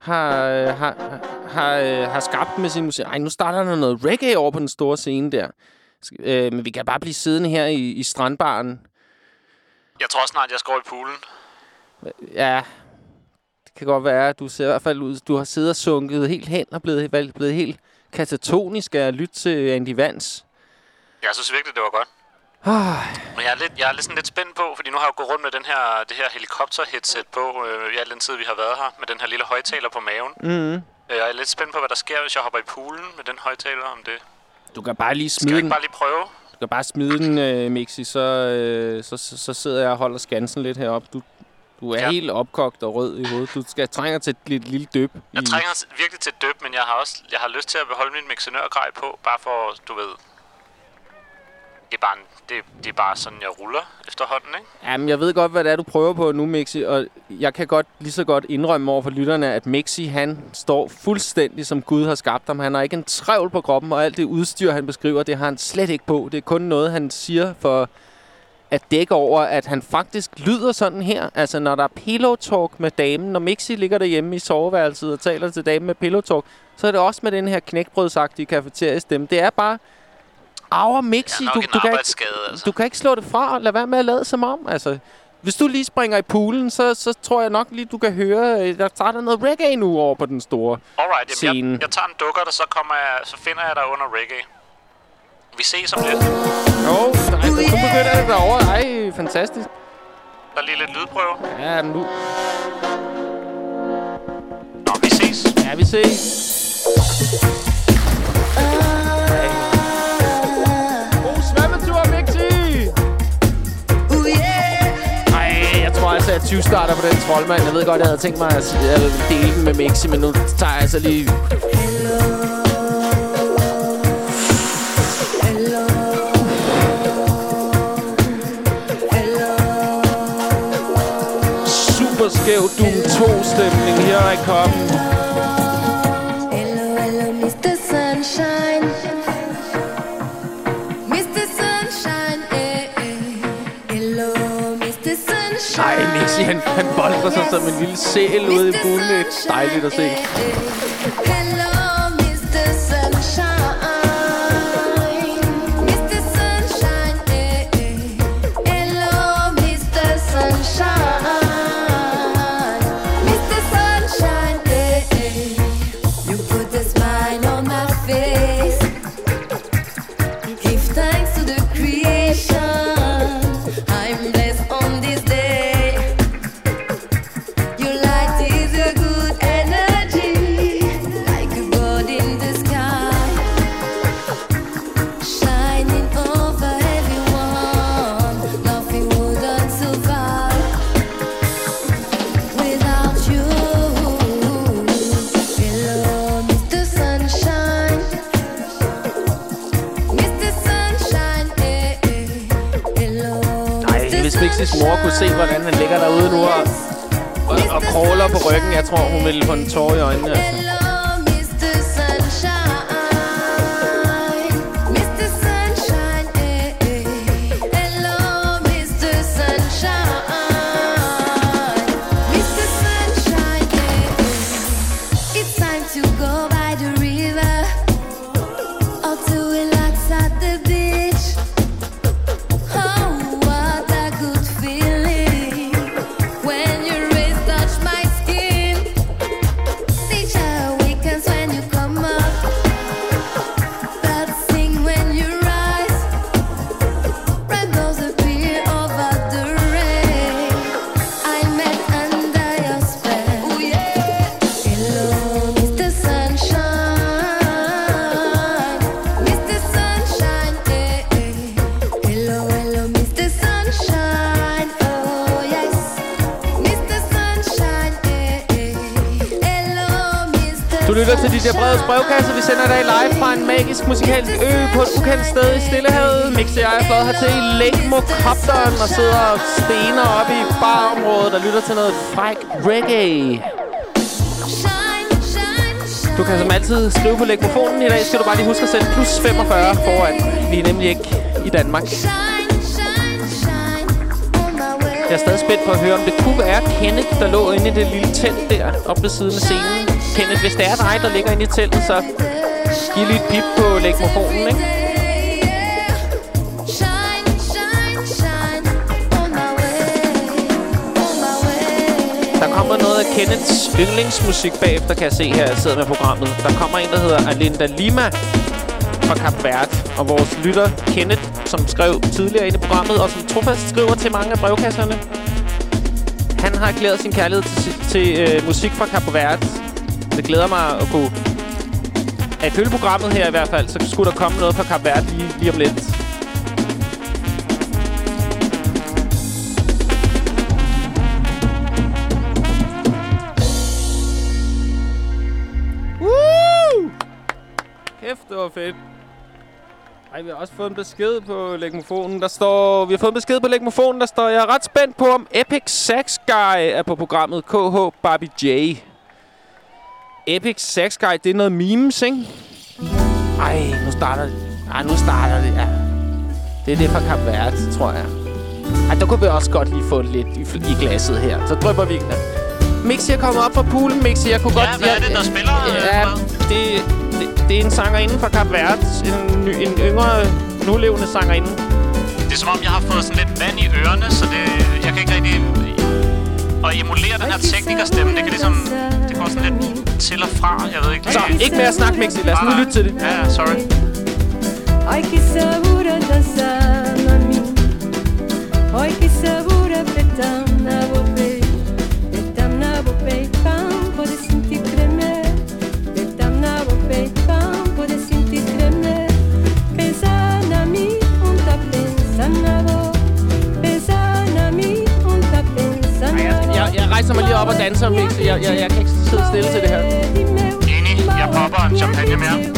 har, øh, har, har, øh, har skabt med sin musik. Ej, nu starter der noget reggae over på den store scene der. Øh, men vi kan bare blive siddende her i, i Strandbaren. Jeg tror snart, jeg skal over i poolen. Ja, kan godt være. Du ser i hvert fald ud. Du har siddet og sunket helt hen og blevet, blevet, helt katatonisk af at lytte til Andy Vance. Jeg synes virkelig, det var godt. Ah, Men jeg er, lidt, jeg er lidt, sådan lidt spændt på, fordi nu har jeg jo gået rundt med den her, det her helikopter-headset på øh, i al den tid, vi har været her, med den her lille højtaler på maven. mm. Jeg er lidt spændt på, hvad der sker, hvis jeg hopper i poolen med den højtaler om det. Du kan bare lige Skal smide jeg den. ikke bare lige prøve? Du kan bare smide den, øh, Mixi, så, øh, så, så, så sidder jeg og holder skansen lidt heroppe. Du, du er ja. Helt opkogt og rød i hovedet. Du skal trænger til et lille, lille døb. Jeg i- trænger virkelig til døb, men jeg har også jeg har lyst til at beholde min mixenørgrej på, bare for, du ved... Det er bare, en, det, det er bare sådan, jeg ruller efterhånden, ikke? Jamen, jeg ved godt, hvad det er, du prøver på nu, Mixi, og jeg kan godt lige så godt indrømme over for lytterne, at Mixi, han står fuldstændig som Gud har skabt ham. Han har ikke en trævl på kroppen, og alt det udstyr, han beskriver, det har han slet ikke på. Det er kun noget, han siger for at dække over, at han faktisk lyder sådan her. Altså, når der er pillow talk med damen, når Mixi ligger derhjemme i soveværelset og taler til damen med pillow talk, så er det også med den her knækbrødsagtige kafeteriestemme. Det er bare... Aura Mixi, du, du, kan ikke, altså. du kan ikke slå det fra. Lad være med at lade som om. Altså, hvis du lige springer i poolen, så, så tror jeg nok lige, du kan høre, øh, der starter noget reggae nu over på den store. Alright, jamen, jeg, jeg tager en dukker, og så, kommer jeg, så finder jeg dig under reggae. Vi ses om lidt. Jo, nej, nu begynder det derovre. Ej, fantastisk. Der er lige lidt lydprøve. Ja, nu. Nå, vi ses. Ja, vi ses. God svømmetur, Mixi! Ej, jeg tror altså, at 20 starter på den troldmand. Jeg ved godt, jeg havde tænkt mig at dele den med Mixi, men nu tager jeg altså lige... Super skæv Doom 2-stemning. Her I come. Hello, hello, Mr. Sunshine. Mr. Sunshine, eh, eh. Hello, Mr. Sunshine. Ej, Mixi, han, han bolder sig som en lille sæl ude i poolen. Det er dejligt at se. Hello, mor kunne se, hvordan han ligger derude nu og, og, og crawler på ryggen, jeg tror, hun ville få en tår i øjnene. Altså. Mix og jeg hertil i Lægmokopteren og sidder og stener oppe i barområdet og lytter til noget fræk reggae. Du kan som altid skrive på lægmofonen. I dag skal du bare lige huske at sætte plus 45 foran. Vi er nemlig ikke i Danmark. Jeg er stadig spændt på at høre, om det kunne være Kenneth, der lå inde i det lille telt der, oppe ved siden af scenen. Kenneth, hvis det er dig, der ligger inde i teltet, så giv lige et pip på lægmofonen, ikke? Kenneths yndlingsmusik bagefter, kan jeg se her, jeg sidder med programmet. Der kommer en, der hedder Alinda Lima fra Kap Verde. Og vores lytter, Kenneth, som skrev tidligere ind i programmet, og som trofast skriver til mange af brevkasserne. Han har erklæret sin kærlighed til, til øh, musik fra Kap Verde. Det glæder mig at kunne... At følge programmet her i hvert fald, så skulle der komme noget fra Kap Verde lige, lige om lidt. Var fedt. Ej, vi har også fået en besked på legmofonen. Der står... Vi har fået en besked på legmofonen, der står... Jeg er ret spændt på, om Epic Sax Guy er på programmet. KH Barbie J. Epic Sax Guy, det er noget memes, ikke? Ej, nu starter det. Ej, nu starter det, ja. Det er det fra Kap Verde, tror jeg. Ej, der kunne vi også godt lige få lidt i, i glasset her. Så drøber vi... Mixi er kommet op fra poolen, Mixi. Jeg kunne Ja, godt... hvad er det, der spiller? Ja, det, det, det er en sangerinde fra Kap Verde. En, ny- en yngre, nulevende sangerinde. Det er som om, jeg har fået sådan lidt vand i ørerne, så det, jeg kan ikke rigtig... Og emulere den her teknikerstemme, det kan ligesom... Det går sådan lidt til og fra, jeg ved ikke. Så, ikke mere snak, Mixi. Lad os nu lytte til det. Ja, ja, sorry. Ai que sabura dançar mami Ai que sabura petam na na jeg, rejser mig lige op og danser, Jeg, jeg, jeg kan ikke sidde stille til det her. Enig, jeg popper en champagne mere.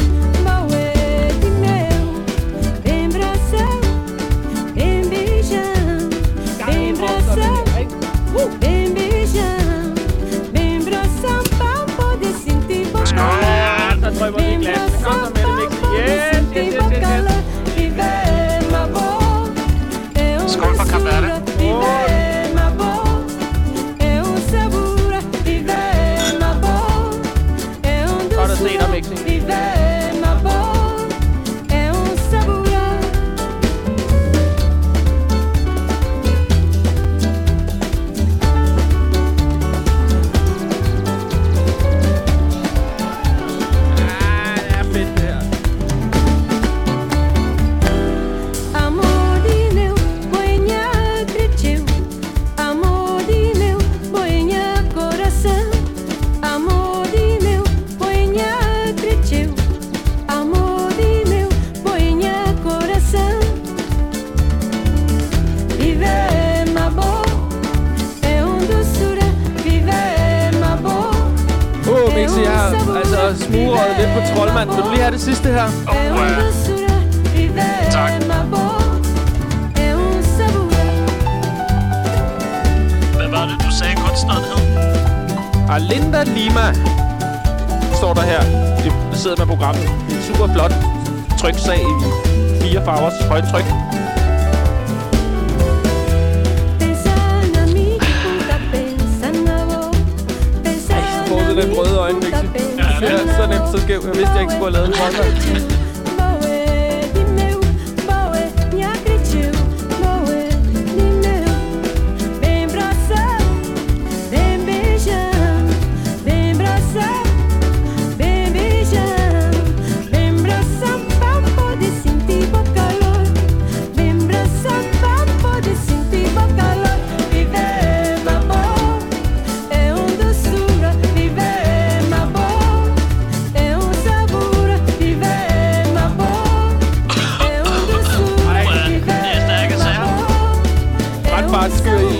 Ret fart skyr i.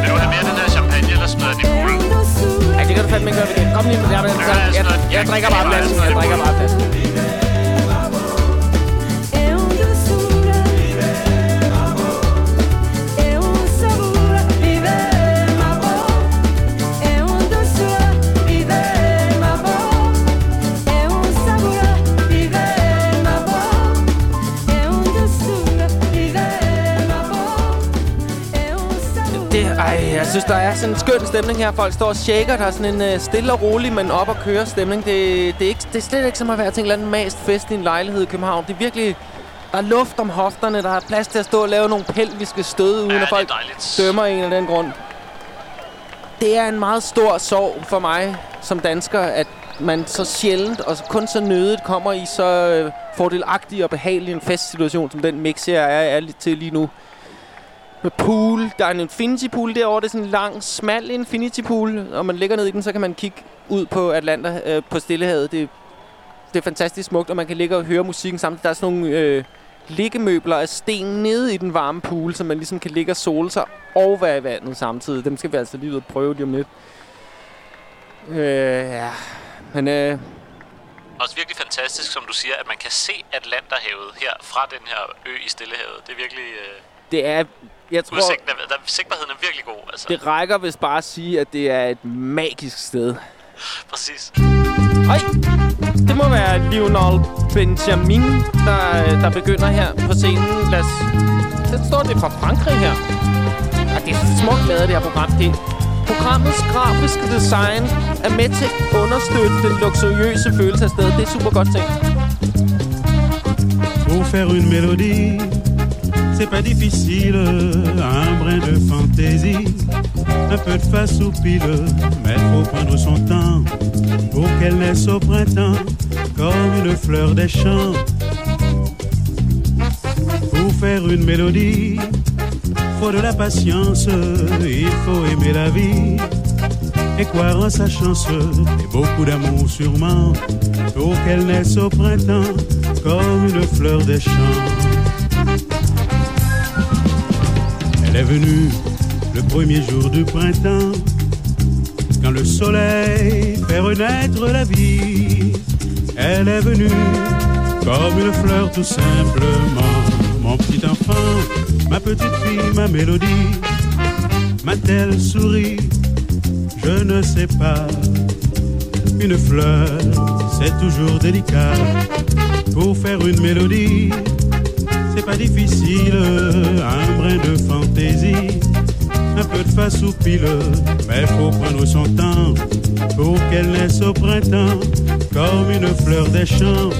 Vil du have mere den her champagne, eller smider den um doçura. Ej, det kan du fandme gøre igen. Kom lige med det. Jeg, jeg, jeg, jeg, jeg drikker bare flasken. Jeg drikker bare flasken. Synes, der er sådan en skøn stemning her. Folk står og shaker. Der er sådan en uh, stille og rolig, men op og køre stemning. Det, det, er ikke, det er slet ikke som at være til en eller anden mast fest i en lejlighed i København. Det er virkelig... Der er luft om hofterne. Der er plads til at stå og lave nogle pelviske stød, uden Ja, at folk dømmer en af den grund. Det er en meget stor sorg for mig som dansker, at man så sjældent og kun så nødigt kommer i så øh, fordelagtig og behagelig en festsituation, som den mix her er, er til lige nu. Med pool. Der er en infinity pool derovre. Det er sådan en lang, smal infinity pool. Og man ligger ned i den, så kan man kigge ud på Atlanta, øh, på Stillehavet. Det, det er fantastisk smukt, og man kan ligge og høre musikken samtidig. Der er sådan nogle øh, liggemøbler af sten nede i den varme pool, så man ligesom kan ligge og sole sig og være i vandet samtidig. Dem skal vi altså lige ud og prøve lige om lidt. Øh, ja. Men øh, Også virkelig fantastisk, som du siger, at man kan se Atlanterhavet her fra den her ø i Stillehavet. Det er virkelig... Øh, det er... Jeg tror, udsigten er, der, sigtbarheden er virkelig god, altså. det rækker hvis bare at sige, at det er et magisk sted. Præcis. Øj! Det må være Lionel Benjamin, der, der begynder her på scenen. Lad os... Så står det fra Frankrig her. Og det er smukt lavet, det her program. Det, programmets grafiske design er med til at understøtte den luksuriøse følelse af stedet. Det er super godt tænkt. Pour faire une mélodie, c'est pas difficile. Un brin de fantaisie, un peu de face ou pile. Mais faut prendre son temps pour qu'elle naisse au printemps comme une fleur des champs. Pour faire une mélodie, faut de la patience, il faut aimer la vie. Et croire en sa chance, et beaucoup d'amour sûrement, pour qu'elle naisse au printemps comme une fleur des champs. Elle est venue le premier jour du printemps, quand le soleil fait renaître la vie. Elle est venue comme une fleur tout simplement. Mon petit enfant, ma petite fille, ma mélodie, m'a-t-elle souri Je ne sais pas. Une fleur, c'est toujours délicat. Pour faire une mélodie, c'est pas difficile. Un brin de fantaisie, un peu de face ou pile. Mais faut prendre son temps pour qu'elle naisse au printemps comme une fleur des champs.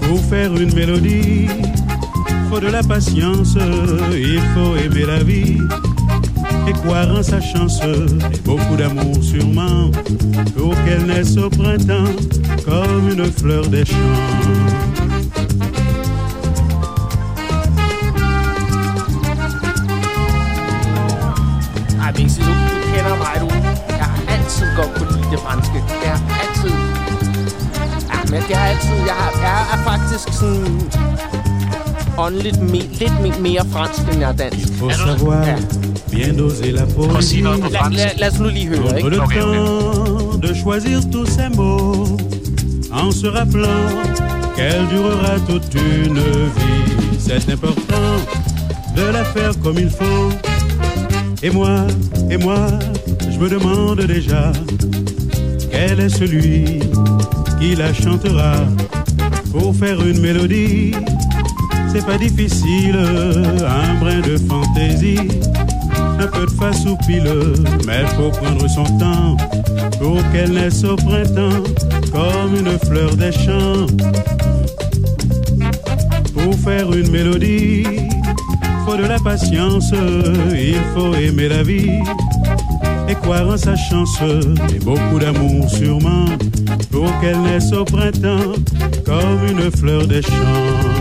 Pour faire une mélodie, faut de la patience, il faut aimer la vie et croire en sa chance et beaucoup d'amour sûrement pour qu'elle naisse au printemps comme une fleur des champs. Godt kunne lide det franske. Jeg har altid... Ja, men jeg har altid... Jeg, har, jeg er faktisk sådan... Åndeligt me, lidt me, mere fransk, end jeg er dansk. Il faut Er savoir Ja. bien doser la Prøv at sige noget på poésie. La, la, lad os nu lige høre, ikke? de choisir tous ces mots en se rappelant qu'elle durera toute une vie. C'est important de la faire comme il faut. Et moi, et moi, me demande déjà quel est celui qui la chantera pour faire une mélodie. C'est pas difficile, un brin de fantaisie un peu de face ou pile, mais faut prendre son temps pour qu'elle naisse au printemps comme une fleur des champs. Pour faire une mélodie, faut de la patience, il faut aimer la vie croire en sa chance et beaucoup d'amour sûrement pour qu'elle naisse au printemps comme une fleur des champs.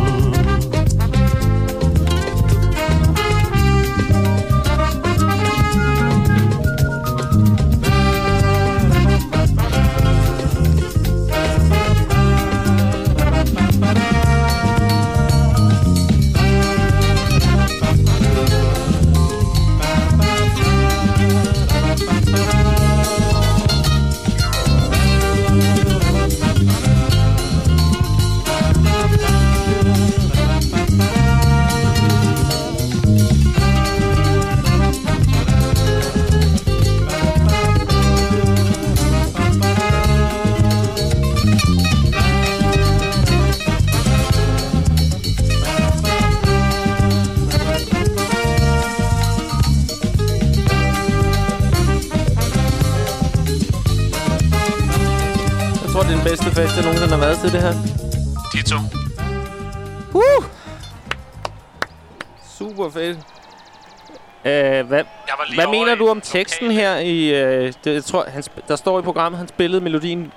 Hvad mener du om teksten her i... Øh, det, jeg tror, han, der står i programmet, han spillede melodien...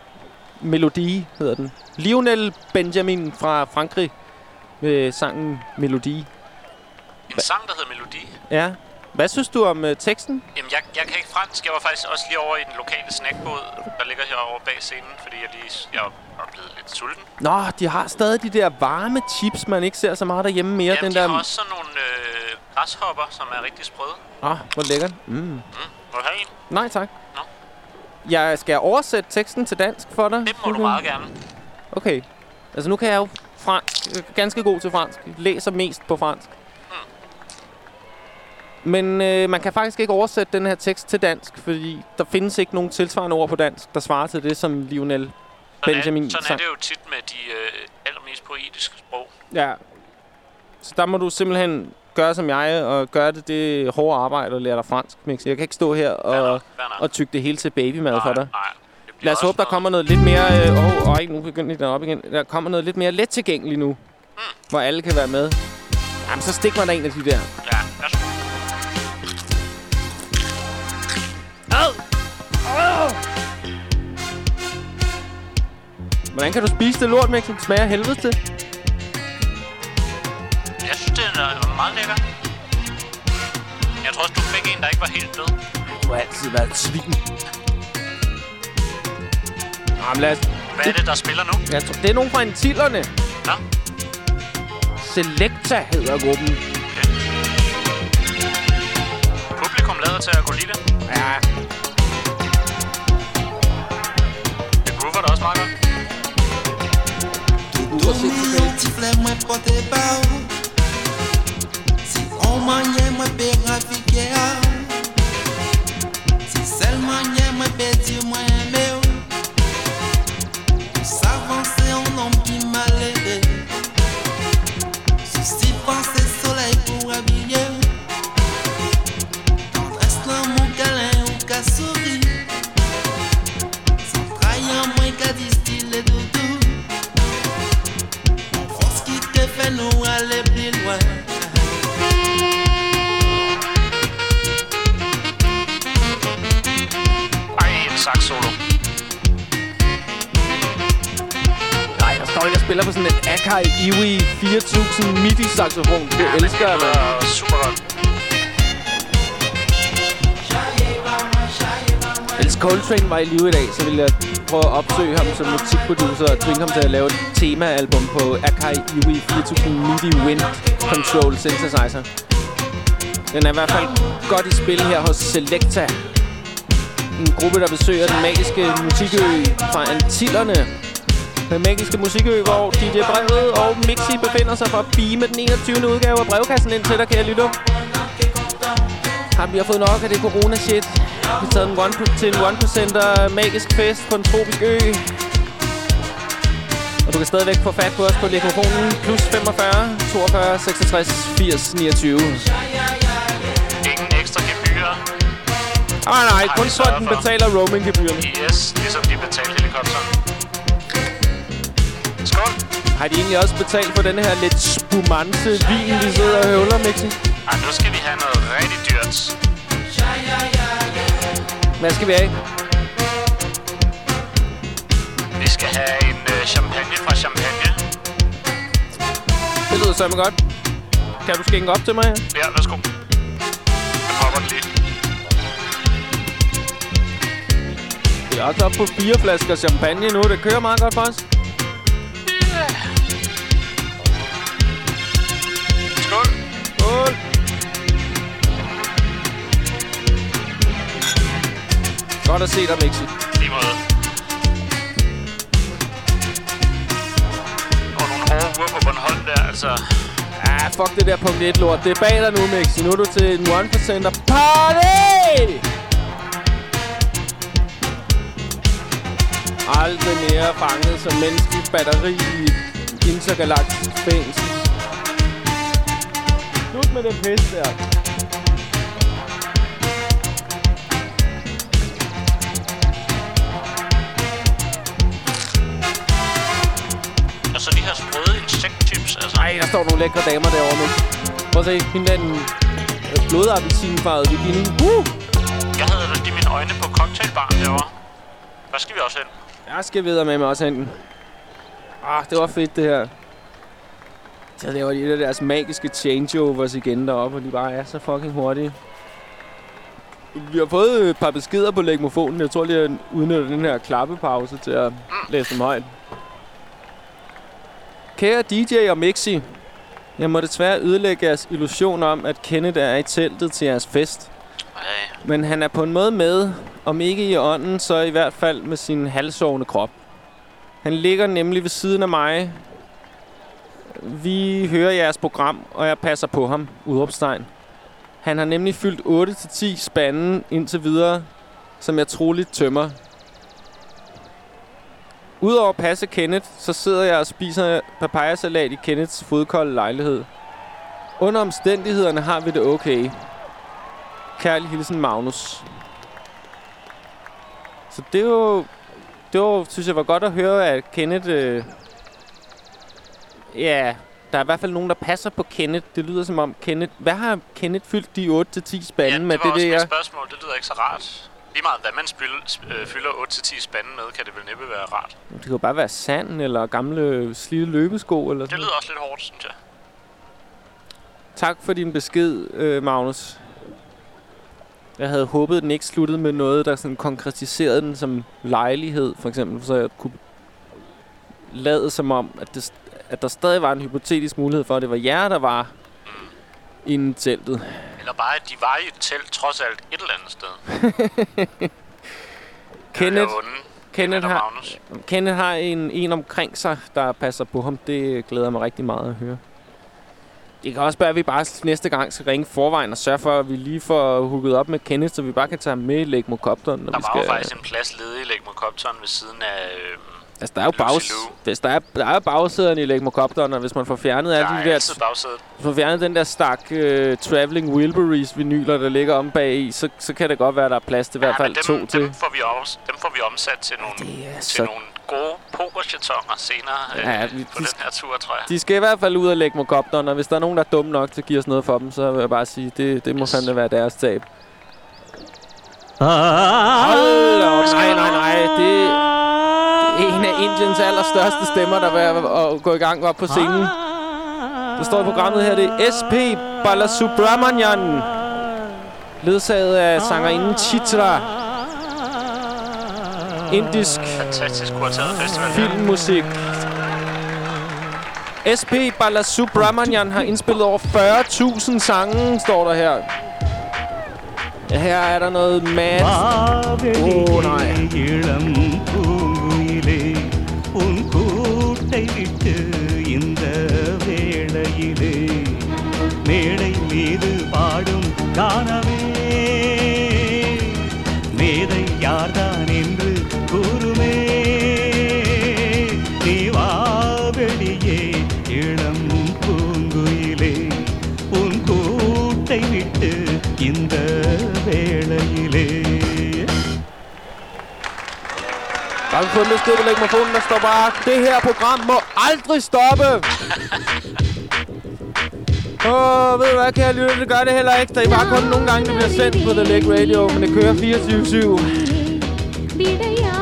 Melodi hedder den. Lionel Benjamin fra Frankrig med sangen Melodi. En sang, der hedder Melodi. Ja. Hvad synes du om øh, teksten? Jamen, jeg, jeg kan ikke fransk. Jeg var faktisk også lige over i den lokale snackbåd, der ligger herovre bag scenen, fordi jeg lige jeg er blevet lidt sulten. Nå, de har stadig de der varme chips, man ikke ser så meget derhjemme mere. Jamen, den de der... har også sådan nogle øh, græshopper, som er rigtig sprøde. Ah, hvor lækkert. Mm. Mm. Vil du have en? Nej, tak. Nå. Jeg skal oversætte teksten til dansk for dig. Det må du meget gerne. Okay. Altså, nu kan jeg jo fransk. Er ganske god til fransk. Læser mest på fransk. Men øh, man kan faktisk ikke oversætte den her tekst til dansk, fordi der findes ikke nogen tilsvarende ord på dansk, der svarer til det, som Lionel Sådan, Benjamin er, sådan er sang. det jo tit med de øh, allermest poetiske sprog. Ja. Så der må du simpelthen gøre som jeg, og gøre det det hårde arbejde og lære dig fransk, Mix. Jeg kan ikke stå her og, og tygge det hele til babymad for dig. Nej, Lad os håbe, der noget- kommer noget lidt mere... Øh, åh, oh, nu begynder den op igen. Der kommer noget lidt mere let tilgængeligt nu, Mm. hvor alle kan være med. Jamen, så stik mig der en af de der. Ja, værsgo. Hvordan kan du spise det lort, Mix? Det smager helvede til. Jeg synes, det er meget lækker. Jeg tror også, du fik en, der ikke var helt død. Du har altid været et svin. Jamen, lad os... Hvad er det, der spiller nu? Jeg tror, det er nogen fra Antillerne. Nå, Selecta hedder gruppen. publikum lader til at kunne lide det. Ja. Det groover da også meget godt. Dormi un tifle mwen pote ba ou Si on manye mwen pe rafike a Si sel manye mwen pe di mwen spiller på sådan en Akai Iwi 4000 MIDI-saxofon. Det Ja, elsker jeg, mand. super godt. Hvis Coltrane var i live i dag, så ville jeg prøve at opsøge ham som musikproducer og tvinge ham til at lave et temaalbum på Akai Iwi 4000 MIDI Wind Control Synthesizer. Den er i hvert fald godt i spil her hos Selecta. En gruppe, der besøger den magiske musikø fra Antillerne. Den magiske musikø, hvor DJ Brevet og Mixi befinder sig for at beame den 21. udgave af brevkassen ind til dig, kære lytter. Har vi har fået nok af det corona-shit. Vi har taget en one til en 1%er magisk fest på en tropisk ø. Og du kan stadigvæk få fat på os på mikrofonen. Plus 45 42 66 80 29. Ingen ekstra gebyrer. Ah, nej, kun for. betaler roaming-gebyrerne. Yes, ligesom de helikopteren. Skål. Har de egentlig også betalt for den her lidt spumante vin, vi sidder og høvler, Mixi? Ej, nu skal vi have noget rigtig dyrt. Hvad skal vi have? Vi skal have en øh, champagne fra Champagne. Det lyder sammen godt. Kan du skænke op til mig? Ja, værsgo. Jeg popper den lige. Vi er også oppe på fire flasker champagne nu. Det kører meget godt for os. Godt at se dig, Mixi. Lige måde. Og nogle hårde uger på Bornholm der, altså. Ah, fuck det der punkt 1 lort. Det er bag dig nu, Mixi. Nu er du til en 1%er party! Aldrig mere fanget som menneskelig batteri i et intergalaktisk fængsel. Slut med den pis der. Står nogle lækre damer derovre med. Prøv at se, hende der den øh, blodappelsinfarvede bikini. Uh! Jeg havde lige mine øjne på cocktailbaren derovre. Hvad skal vi også hen? Jeg skal videre med mig også enten. Ah, det var fedt det her. Så laver de et af deres magiske changeovers igen deroppe, og de bare er så fucking hurtige. Vi har fået et par beskeder på legmofonen. Jeg tror lige, at jeg udnytter den her klappepause til at læse dem højt. Kære DJ og Mixi, jeg må desværre ødelægge jeres illusion om, at Kenneth er i teltet til jeres fest. Ej, Men han er på en måde med, om ikke i ånden, så i hvert fald med sin halvsovende krop. Han ligger nemlig ved siden af mig. Vi hører jeres program, og jeg passer på ham. Udråbstegn. Han har nemlig fyldt 8-10 spande indtil videre, som jeg troligt tømmer. Udover at passe Kenneth, så sidder jeg og spiser papayasalat i Kenneths fodkolde lejlighed. Under omstændighederne har vi det okay. Kærlig hilsen, Magnus. Så det var, det var, synes jeg var godt at høre, at Kenneth... Øh, ja, der er i hvert fald nogen, der passer på Kenneth. Det lyder som om Kenneth... Hvad har Kenneth fyldt de 8-10 spande ja, med? det var også det, jeg, spørgsmål. Det lyder ikke så rart. Lige meget, hvad man spil, øh, fylder 8-10 spande med, kan det vel næppe være rart. det kan jo bare være sand eller gamle slidte løbesko. Eller Det sådan. lyder også lidt hårdt, synes jeg. Tak for din besked, øh, Magnus. Jeg havde håbet, at den ikke sluttede med noget, der sådan konkretiserede den som lejlighed, for eksempel, så jeg kunne lade som om, at, det, at der stadig var en hypotetisk mulighed for, at det var jer, der var inde i teltet. Eller bare, at de var i et telt, trods alt et eller andet sted. [laughs] Kenneth. Kenneth, har, Magnus. Kenneth har en, en omkring sig, der passer på ham. Det glæder mig rigtig meget at høre. Det kan også være, at vi bare næste gang skal ringe forvejen og sørge for, at vi lige får hooket op med Kenneth, så vi bare kan tage ham med i Legmokopteren. Når Der vi var skal... jo faktisk en plads ledig i Legmokopteren ved siden af... Øh, Altså, der er jo bags... Hvis der er, der er bagsæderne i Legmokopteren, og hvis man får fjernet alle de der... Hvis man fjernet den der stak uh, Traveling Wilburys vinyler, der ligger om bag i, så, så kan det godt være, at der er plads til i hvert fald dem, to dem, til. får vi også, dem får vi omsat til nogle, til så... nogle gode pokerchatonger senere øh, Ja, ja, vi- på de- den her tur, tror jeg. De skal i hvert fald ud af Legmokopteren, og hvis der er nogen, der er dumme nok til at give os noget for dem, så vil jeg bare sige, det, det må Yes. fandme være deres tab. Hold da op. Nej, nej, nej. Det en af Indiens allerstørste stemmer, der var at gå i gang op på scenen. Der står i programmet her, det er SP Balasubramanian. Ledsaget af sangerinden Chitra. Indisk Fantastisk festival. filmmusik. SP Balasubramanian har indspillet over 40.000 sange, står der her. Her er der noget mad. Åh, nej. வீட்டை விட்டு இந்த வேளையிலே மேடை மீது பாடும் கான Vi fået en besked på legmofonen, der står bare, det her program må aldrig stoppe. Åh, ved du hvad, kære lytter, det gør det heller ikke. Der er bare kun nogle gange, det bliver sendt på The Leg Radio, men det kører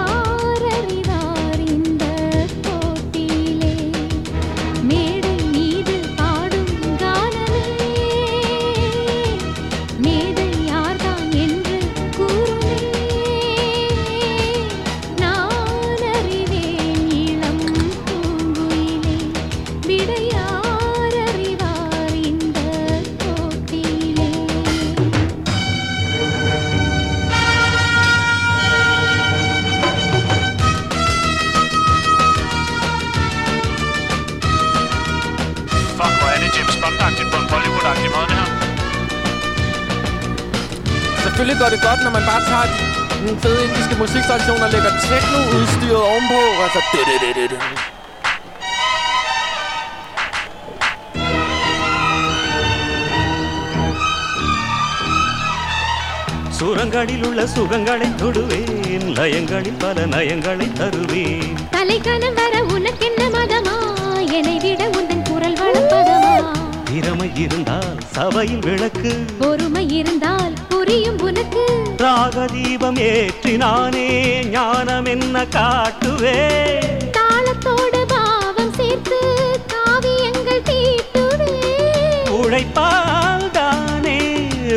24-7. Bond-agtigt på en Bollywood-agtig måde, det her. Selvfølgelig går det godt, når man bare tager den fede indiske musiktradition og lægger techno-udstyret ovenpå. Altså, det, det, det, det, det. சுரங்களில் உள்ள சுகங்களை தொடுவேன் லயங்களில் பல நயங்களை தருவேன் தலைக்கணம் வர உனக்கென்ன மதமா என்னை விட உந்தன் குரல் வளப்பதமா திறமை இருந்தால் சபையில் விளக்கு. பொறுமை இருந்தால் புரியும் உனக்கு. ராக தீபம் ஏற்றினானே ஞானம் என்ன காட்டுவே. தாளத்தோடு பாவம் சேர்த்து காவியங்கள் தீட்டுவே. உழைப்பால் தானே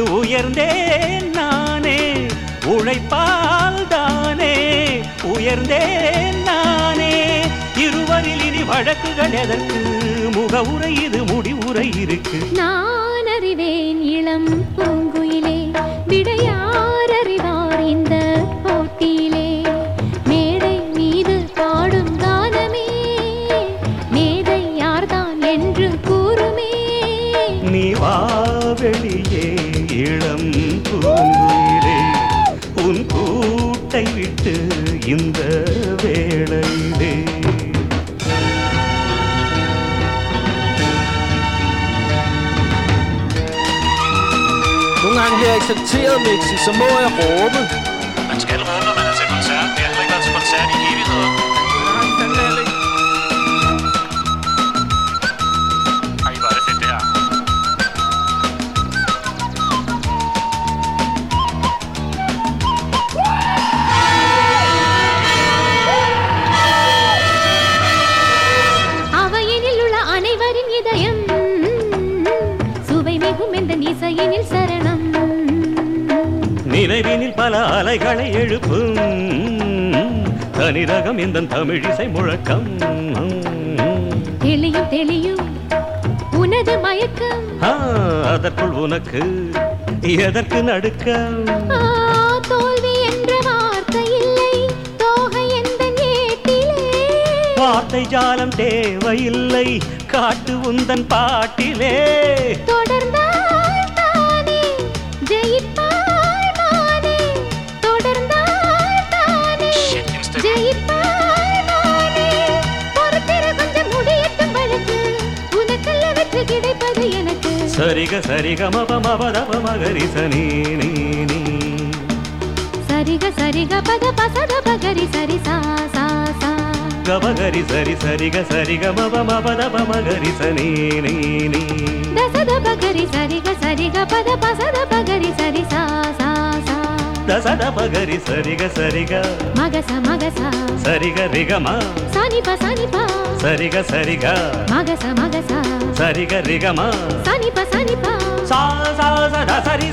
உயர்ந்தேன் நானே. உழைப்பால் தானே உயர்ந்தேன் நானே. இருவரில் இனி வழக்குகள் எதற்கு? முகவுரை இது முடிவுரை இருக்கு. நான் accepteret gange Mixi, så må jeg råbe. அலைகளை எழுப்பும். தனிரகம் இந்த தமிழிசை முழக்கம். தெளியும் தெளியும் உனது மயக்கம். அதற்குள் உனக்கு எதற்கு நடுக்கம்? தோல்வி என்ற வார்த்தை இல்லை. தோகை எந்த வார்த்தை ஜாலம் தேவையில்லை. காட்டு உந்தன் பாட்டிலே. సరిగ సరిగ మప మప దప మగరి సని సరిగ సరిగ పద పసద పగరి సరి సా సా సా. గబగరి సరి సరిగ సరిగ మప మప దప మగరి సని దసద పగరి సరిగ సరిగ పద పసద పగరి సరి సా సా సా. దసద పగరి సరిగ సరిగ. మగస మగస. సరిగ రిగ మ సని ప సని సనిప సరిగ సరిగా. మగస మగస. సరిగ రిగమ. సనిప సనిప. సా సరి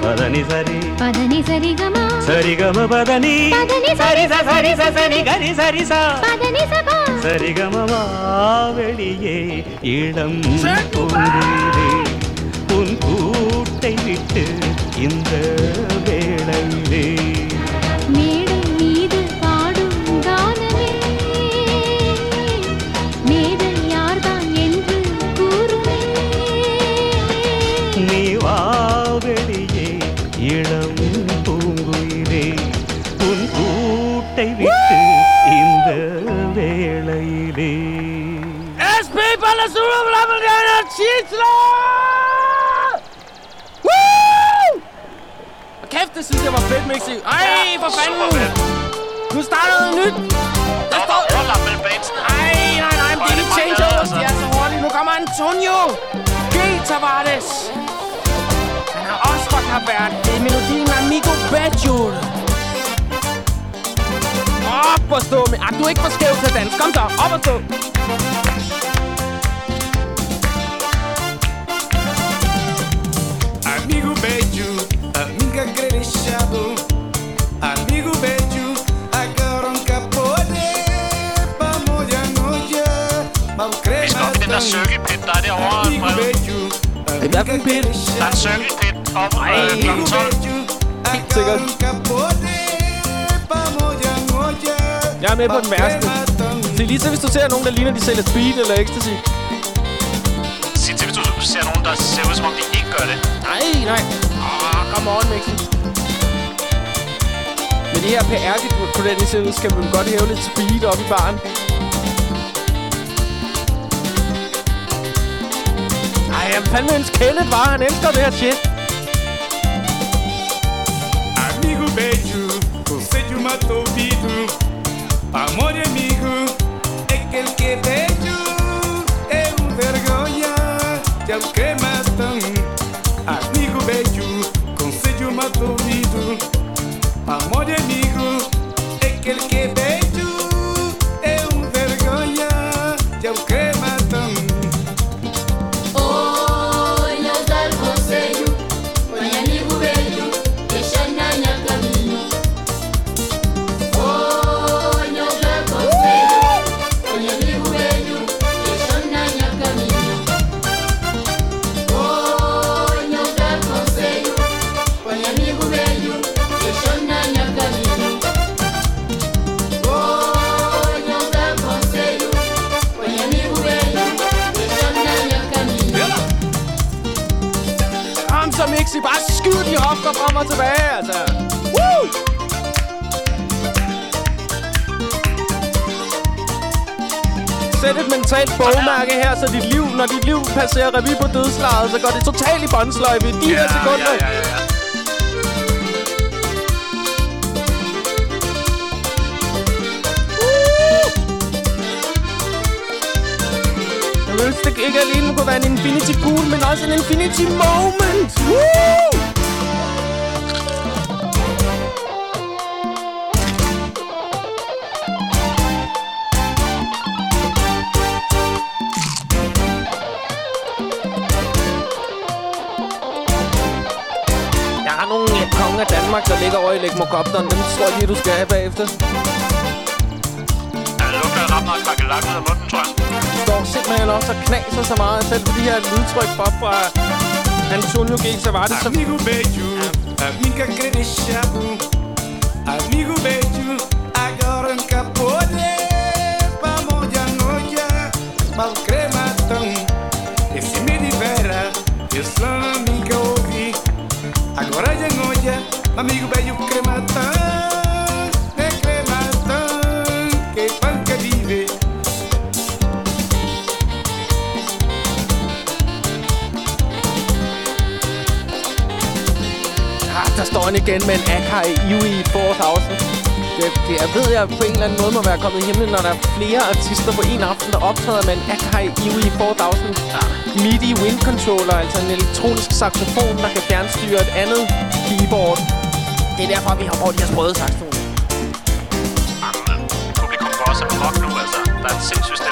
పదని. సరి. సరి గమ. సరి పదని. సరి సరి సరి గరి సరి స. పదని సరి గమ ఇళం விட்டு இந்த வேளையிலே. மேடை மீது பாடும் கானமே. மேடை யார்தான் என்று கூறுமே. நீ வா வெளியே இளம் பூங்குயிலே. உன் கூட்டை விட்டு இந்த வேளையிலே. Blablabla Tidsler! Det synes jeg var fedt, Mixi. Ej, for fanden! Nu starter noget nyt. Der står... overlap mellem bands. Ej, nej, nej, men det er de changeovers, de er så hurtige. Nu kommer Antonio G. Tavares. Han har også fra Kap Verde. Det er melodien Amigo Bajul. Op og stå med... Ah, du er ikke for skæv til at danse. Kom så, op og stå. Den der circle pit, der er derovre. En pit? Der er en circle pit op øh, kl. 12. sikkert. um capone Pa moja noja Jeg er med på den værste. Se lige til, hvis du ser nogen, der ligner, de sælger speed eller ecstasy. Sig til, hvis du ser nogen, der ser ud, som om de ikke gør det. Nej, nej. Åh, come on, Mixi. Med det her PR-credentials skal man godt hæve lidt speed op i baren. Fandme ønske Kenneth var. Han elsker det her shit. beijo, você de uma ouvido. Amor e amigo, é aquele que beijo é um vergonha. De o que matam, amigo beijo, conselho uma ouvido. Amor e amigo, é aquele que beijo tilbage, altså. Woo! Sæt et mentalt bogmærke her, så dit liv, når dit liv passerer revy på dødslaget, så går det totalt i båndsløjfe i de her sekunder. Ja, ja, ja. Det ikke alene kunne være en Infinity Pool, men også en Infinity Moment. Woo! Danmark, der ligger over i Legmokopteren. Dem tror jeg lige, du skal have bagefter. Det lugter ret meget kakkelak ud af munden, tror jeg. står simpelthen også og knaser så meget. Selv på de her lydtryk fra, fra Antonio G. Savati. Så Amigo beijo, amiga credechado. Amigo beijo, agora acabou de Vamos de noite, mal crematão. Esse me libera, sou amiga ouvi. Agora de noite, amigo velho crematão. é eh, crematão, que panca vive. ah, der står han igen med en Akai Yui 4000. Det, det, jeg ved, jeg på en eller anden måde må være kommet i himlen, når der er flere artister på en aften, der optræder med en Akai Iwi 4000 MIDI wind controller, altså en elektronisk saxofon, der kan fjernstyre et andet keyboard. Det er derfor, vi har brugt de her sprøde saxofoner. Publikum går også amok nu, altså. Der er et sindssygt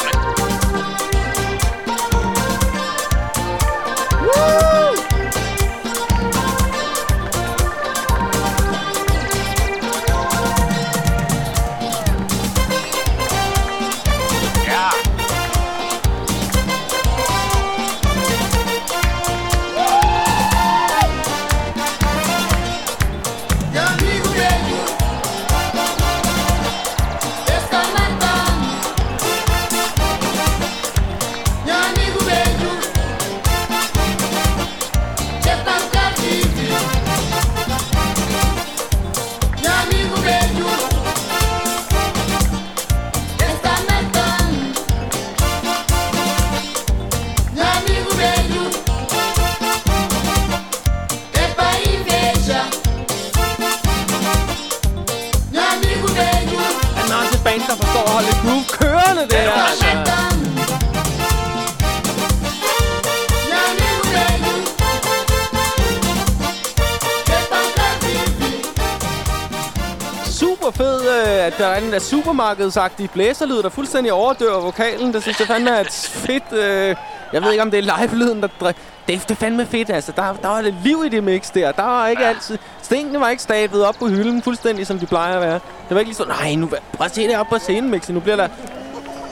der er supermarkedsagtige blæserlyd, der fuldstændig overdøver vokalen. Det synes jeg fandme er et fedt... Øh, jeg ved ikke, om det er live-lyden, der... dre- Det, det er fandme fedt, altså. Der, der var lidt liv i det mix der. Der var ikke ja. altid... Stengene var ikke stablet op på hylden, fuldstændig som de plejer at være. Det var ikke lige sådan, nej, nu prøv at se det op på scenen, Mixi. Nu bliver der...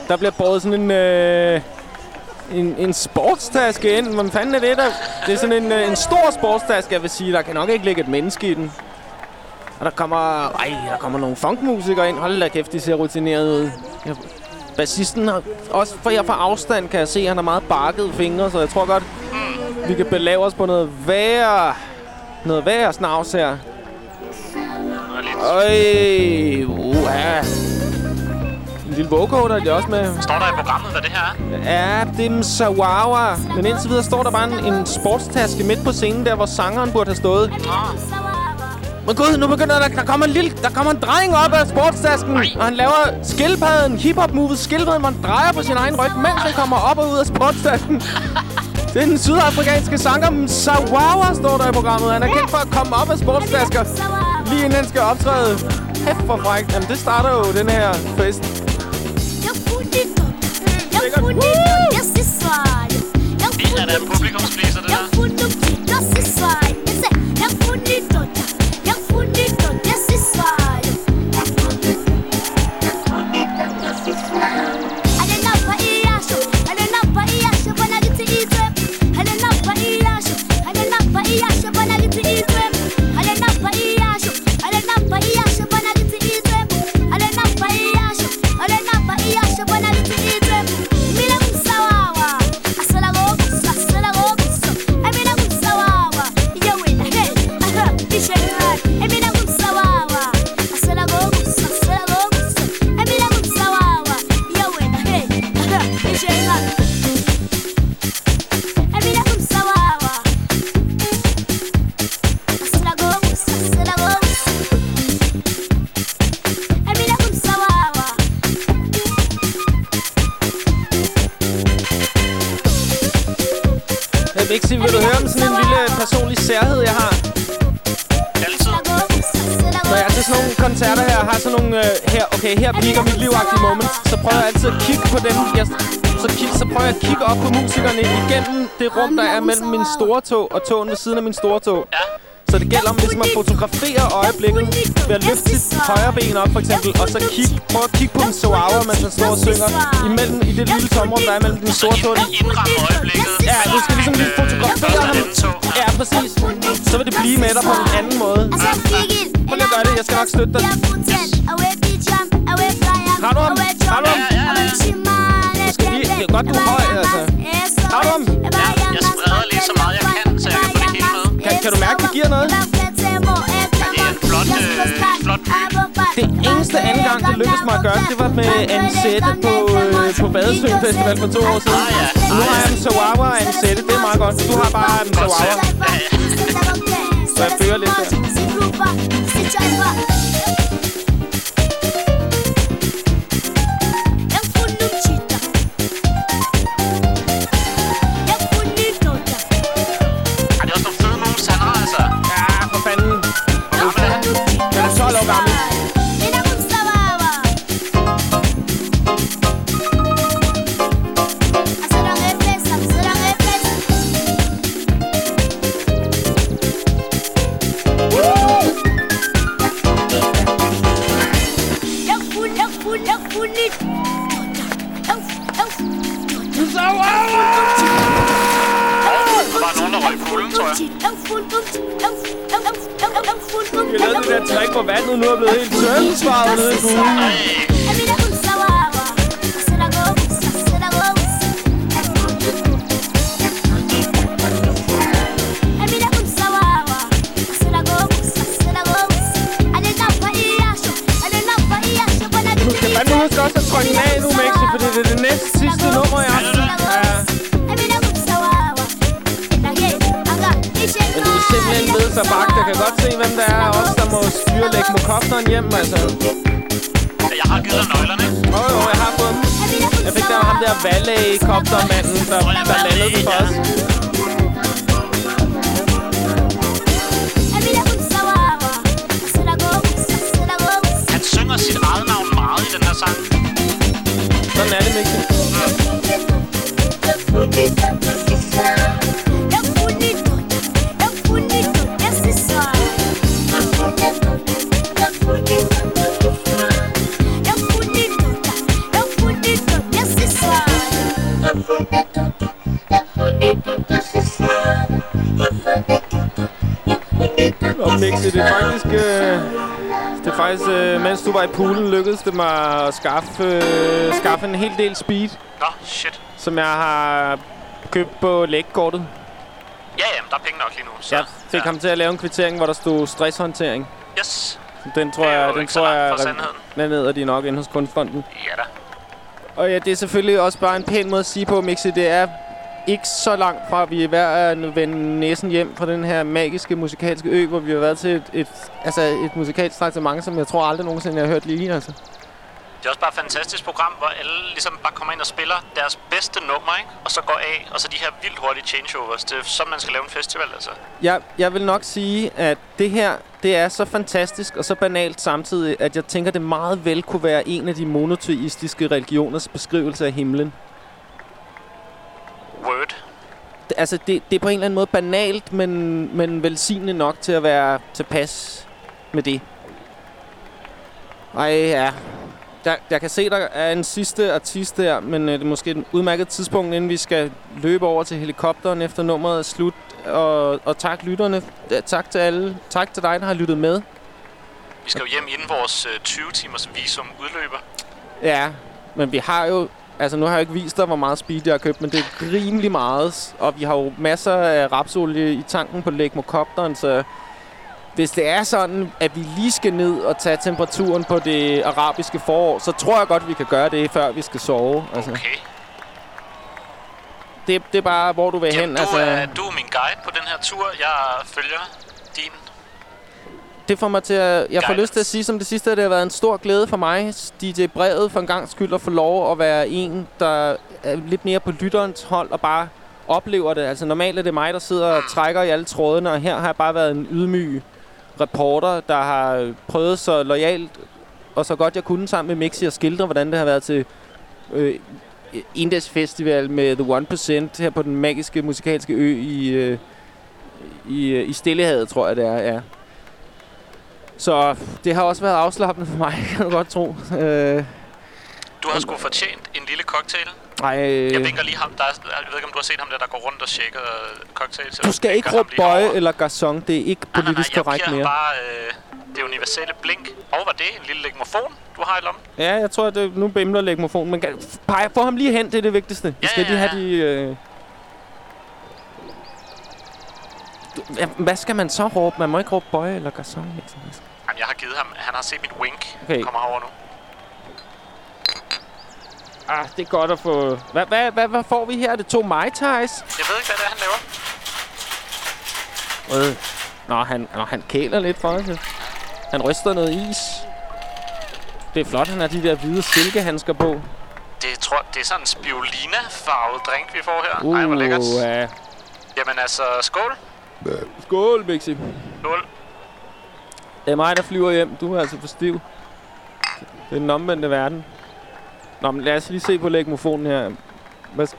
Der bliver båret sådan en... Øh, en, en sportstaske ind. Hvordan fanden er det der? Det er sådan en, øh, en stor sportstaske, jeg vil sige. Der kan nok ikke ligge et menneske i den. Og der kommer... Ej, der kommer nogle funkmusikere ind. Hold da kæft, de ser rutineret ud. Jeg, bassisten har... Også for jeg fra afstand kan jeg se, at han har meget barkede fingre, så jeg tror godt, vi kan belave os på noget værre... Noget værre snavs her. Øj, uha. En lille vocoder er de også med. Står der i programmet, hvad det her er? Ja, det er en Sawawa. Men indtil videre står der bare en, en sportstaske midt på scenen, der hvor sangeren burde have stået. Men gud, nu begynder der, der kommer en lille, der kommer en dreng op af sportstasken, og han laver skildpadden, hiphop-movet skildpadden, hvor han drejer på sin egen ryg, mens han kommer op og ud af sportstasken. [laughs] Det er den sydafrikanske sanger Msawawa, står der i programmet. Han er kendt for at komme op af sportstasker, lige inden han skal optræde. Hæft for frækt. Jamen, det starter jo den her fest. Det er da en publikumspleaser, det der. Her, okay, her piker mit livagtige moment. Så prøver jeg altid at kigge på dem. Jeg, så, kig, så prøver jeg at kigge op på musikerne igennem det rum, der er mellem min store tog og togen ved siden af min store tog. Ja. Så det gælder om ligesom at fotografere øjeblikket ved at løfte sit højre ben op, for eksempel, og så kig, prøv at kigge på en Soawa, mens han står og synger imellem, i det lille tomrum, der er mellem den store tog. Indramme øjeblikket. Ja, du skal ligesom lige fotografere ham. Ja, præcis. Så vil det blive med dig på en anden måde. Prøv lige at gøre det, jeg skal nok støtte dig. Har du ham? Har du ham? Jeg skal lige, det er godt, du er høj, altså. Har du ham? Ja, jeg spreder lige så meget jeg kan, så jeg kan få det hele med. Kan, kan du mærke, det giver noget? Det er en flot, øh, flot Det eneste anden gang, det lykkedes mig at gøre, det var med Ansette på, øh, på Badesøen Festival for to år siden. Ah, ja. Nu har jeg en Sawawa og Ansette, det er meget godt. Du har bare en Sawawa. Så jeg fører lidt der. Vandet nu er blevet helt tørnsvaret nede i poolen. Styre lægge mokopteren hjem, altså. jeg har givet dig nøglerne. Åh, oh, jo, jeg har fået dem. Jeg fik der ham der valet-koptermanden, der, der landede den for os. Faktisk, øh, mens du var i poolen, lykkedes det mig at skaffe, øh, skaffe en hel del speed, Nå, shit. som jeg har købt på lægkortet. Ja, jamen, der er penge nok lige nu. Så. Jeg fik ham til at lave en kvittering, hvor der stod stresshåndtering. Yes. Den tror jeg, den tror jeg, den ned de nok inde hos Kunstfonden. Ja da. Og ja, det er selvfølgelig også bare en pæn måde at sige på, Mixi. Det er ikke så langt fra, at vi er ved at vende næsen hjem fra den her magiske musikalske ø, hvor vi har været til et, et, altså et musikalsk traktement, som jeg tror aldrig nogensinde, jeg har hørt lige. Altså. Det er også bare et fantastisk program, hvor alle ligesom bare kommer ind og spiller deres bedste nummer, ikke? Og så går af, og så de her vildt hurtige changeovers. Det er sådan, man skal lave en festival, altså. Jeg, jeg vil nok sige, at det her det er så fantastisk og så banalt samtidig, at jeg tænker, det meget vel kunne være en af de monoteistiske religioners beskrivelse af himlen. Word. Det- Altså, det, det er på en eller anden måde banalt, men, men velsignende nok til at være tilpas med det. Ej, ja. Der, jeg kan se, der er en sidste artist der, men øh, det er måske et udmærket tidspunkt, inden vi skal løbe over til helikopteren efter nummeret er slut. Og, og tak lytterne. Tak til alle. Tak til dig, der har lyttet med. Vi skal jo hjem inden vores øh, 20-timers visum udløber. Ja, men vi har jo... Altså, nu har jeg ikke vist dig, hvor meget speed jeg har købt, men det er rimelig meget. Og vi har jo masser af rapsolie i tanken på Legmokopteren, så... Hvis det er sådan, at vi lige skal ned og tage temperaturen på det arabiske forår, så tror jeg godt, vi kan gøre det, før vi skal sove. Altså, Okay. det, det er bare, hvor du vil hen. Jamen, du, Altså, er, du er min guide på den her tur. Jeg følger din. Det får mig til at... Jeg får lyst til at sige som det sidste, at det har været en stor glæde for mig, DJ Brevet, for en gang skyld at få lov at være en, der er lidt mere på lytterens hold og bare oplever det. Altså normalt er det mig, der sidder og trækker i alle trådene, og her har jeg bare været en ydmyg reporter, der har prøvet så lojalt og så godt jeg kunne sammen med Mixi at skildre, hvordan det har været til øh, Indes Festival med The 1% her på den magiske musikalske ø i, øh, i, øh, i Stillehavet, tror jeg det er, ja. Så det har også været afslappende for mig, [laughs] kan du godt tro. Øh, Du har sgu fortjent en lille cocktail. ej, Jeg øh, vinker lige ham. Der er, jeg ved ikke, om du har set ham der, der går rundt og øh, cocktails. du skal ikke råbe bøje eller garçon. Det er ikke Nej, nej, politisk nej, jeg korrekt giver mere. bare øh, det universelle blink. Og var det en lille legmofon, du har i lommen? Ja, jeg tror, at det, nu bimler legmofonen. Men pege, få ham lige hen, det er det vigtigste. Vi Ja, skal ja, lige have ja. de... Øh... Hvad skal man så råbe? Man må ikke råbe bøje eller garçon. Liksom. Jamen, jeg har givet ham... Han har set mit wink. Okay. Kommer herover nu. Ah, det er godt at få... Hvad, hvad, hvad, hvad får vi her? Er det to Mai Tais? Jeg ved ikke, hvad det er, han laver. Øh. Nå, han, nå, han kæler lidt for os. Han ryster noget is. Det er flot, han har de der hvide silkehandsker på. Det, tror, det er sådan en spirulina-farvet drink, vi får her. Uh, Ej, hvor lækkert. ja. Jamen altså, skål. Skål, Mixi. Skål. Det er mig, der flyver hjem. Du er altså for stiv. Det er den omvendte verden. Nå, men lad os lige se på legmofonen her.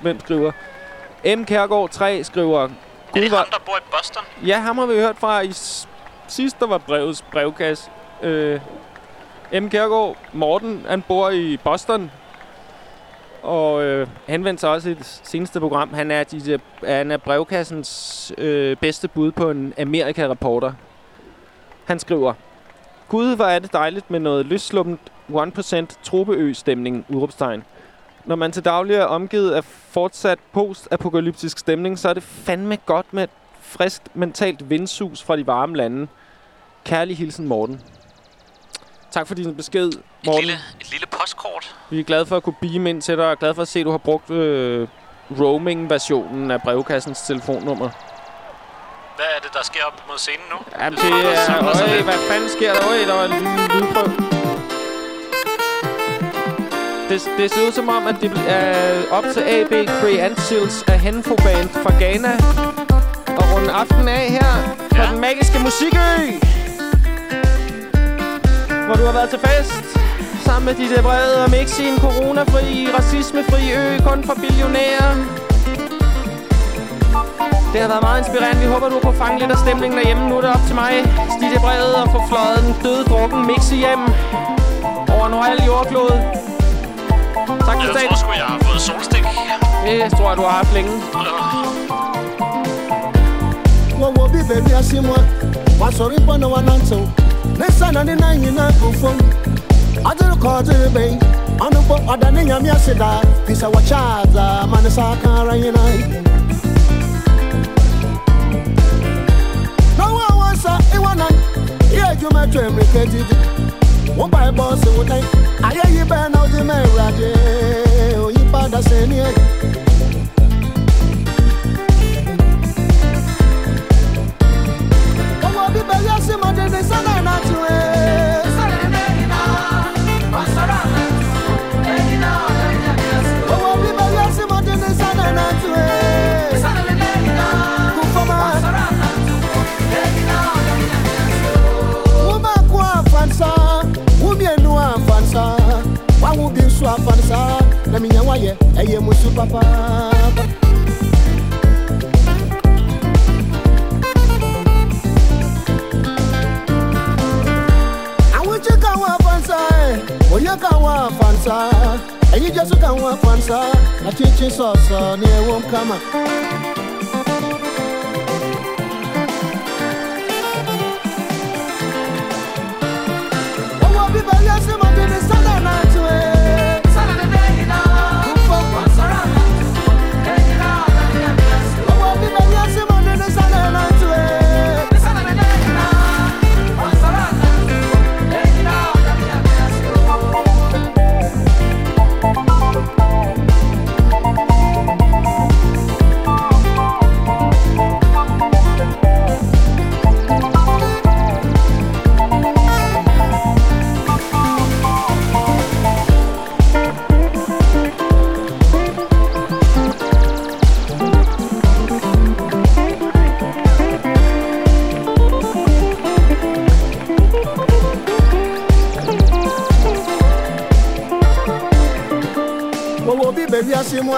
Hvem skriver? M. Kærgaard 3 skriver... Er det hvor, ham, der bor i Boston? Ja, ham har vi hørt fra i sidst, der var brevets brevkasse. Øh, M. Kjærgaard, Morten, han bor i Boston. Og øh, henvendte sig også i det seneste program. Han er, de, han er brevkassens øh, bedste bud på en Amerika-reporter. Han skriver, Gud, hvor er det dejligt med noget løssluppent 1% tropeø-stemning, udråbstegn. Når man til daglig er omgivet af fortsat post-apokalyptisk stemning, så er det fandme godt med et friskt mentalt vindsus fra de varme lande. Kærlig hilsen, Morten. Tak for din besked, Et Morten. lille, et lille postkort. Vi er glade for at kunne beam ind til dig, og glade for at se, at du har brugt øh, roaming-versionen af brevkassens telefonnummer. Hvad er det, der sker op mod scenen nu? Jamen, det er... Øj, hvad fanden sker der? Øj, der var en lydprøv. Det, det ser ud som om, at det er op til AB Creancials af Henfo Band fra Ghana. Og runde aften af her på Ja. den magiske musikø. Hvor du har været til fest sammen med DJ Brede og Mixi en coronafri, racismefri ø, kun for billionærer. Det har været meget inspirerende. Vi håber, du har fange lidt af stemningen derhjemme. Nu er det op til mig, Stige Brede, at få fløjet den døde drukken Mixi hjem over halv jordklode. Tak for Jeg dagen. tror sgu, jeg har fået solstik. Det tror jeg, du har haft længe. wo sọ̀rọ̀ ìpọ́n náà wọn náà tó ní sànà ní náà yìí náà kò fún adúlù kọ́ ọdún bẹ́yìn ọ̀nù pọ̀ ọ̀dà ní yàmi ẹ̀sìn dá fìṣà wọ̀ ṣáàzà máa ní sáà kan ara yín náà. Asa Iwanan, yeah, you might dream repeated. One by boss, would I? I hear you burn out the marriage. Oh, you better say, yeah. yẹ ẹyẹ musu pápá. àwọn tí káwọn afansa ẹ òye káwọn afansa ẹyin jésù káwọn afansa àti tí sọ̀sọ̀ ni ewu ń kama. bíbélì ẹsẹ̀ mọ̀tò ní the náà tún ẹ̀.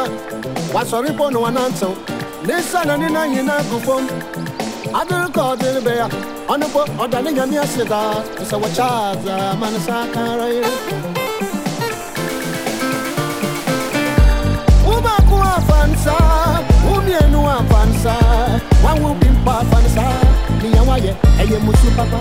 n'ụwa gbasara ikpe n'ụwa na ntụ n'isi anya ndị na-enyi na-agụfo adịrị ka ọ dịrị be ya. Ọnụkpo ọdaniga m ya. Sịda manasa akara ire ụmụakwụ afansa ụmienu afansa nwanwe obi mkpa afansa n'iya nwaye enye m osu papa.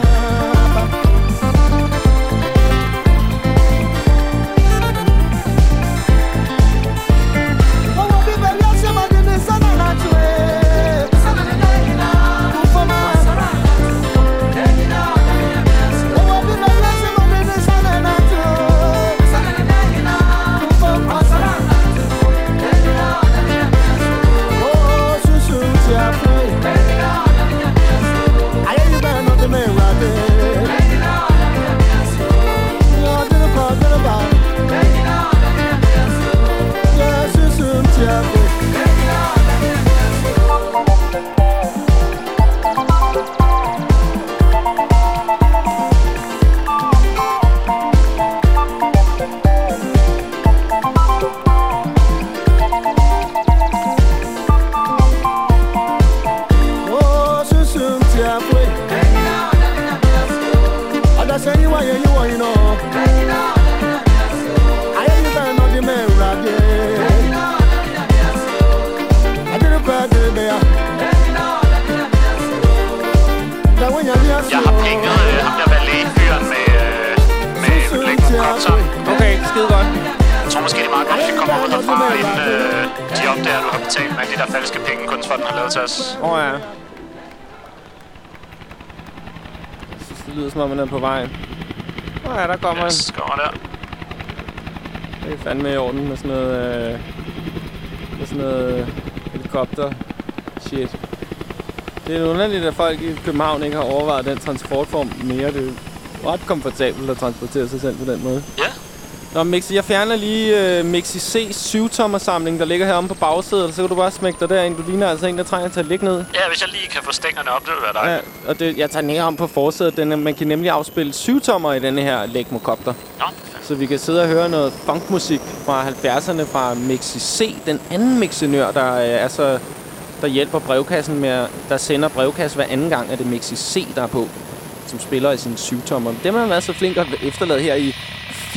Lyder som om, man er på vej. Åh oh, ja, der kommer yes, kommer der. Det er fandme i orden med sådan noget... Øh, med sådan noget øh, helikopter shit. Det er underligt, at folk i København ikke har overvejet den transportform mere. Det er ret komfortabelt at transportere sig selv på den måde. Ja. Nå, Mixi, jeg fjerner lige øh, Mixi C 7-tommer samling, der ligger heromme på bagsædet. Så kan du bare smække dig derind. Du ligner altså en, der trænger til at ligge ned. Ja, hvis jeg lige kan få stængerne op, det vil være Ja, dejligt. og det, jeg tager den her om på forsædet. Den, man kan nemlig afspille 7-tommer i denne her Legmocopter. Nå, Så vi kan sidde og høre noget funkmusik fra 70'erne fra Mixi C. Den anden mixenør, der øh, er så der hjælper brevkassen med, at- der sender brevkasse hver anden gang, er det Mixi C, der er på, som spiller i sin 7-tommer. Dem har man været så flink at efterlade her i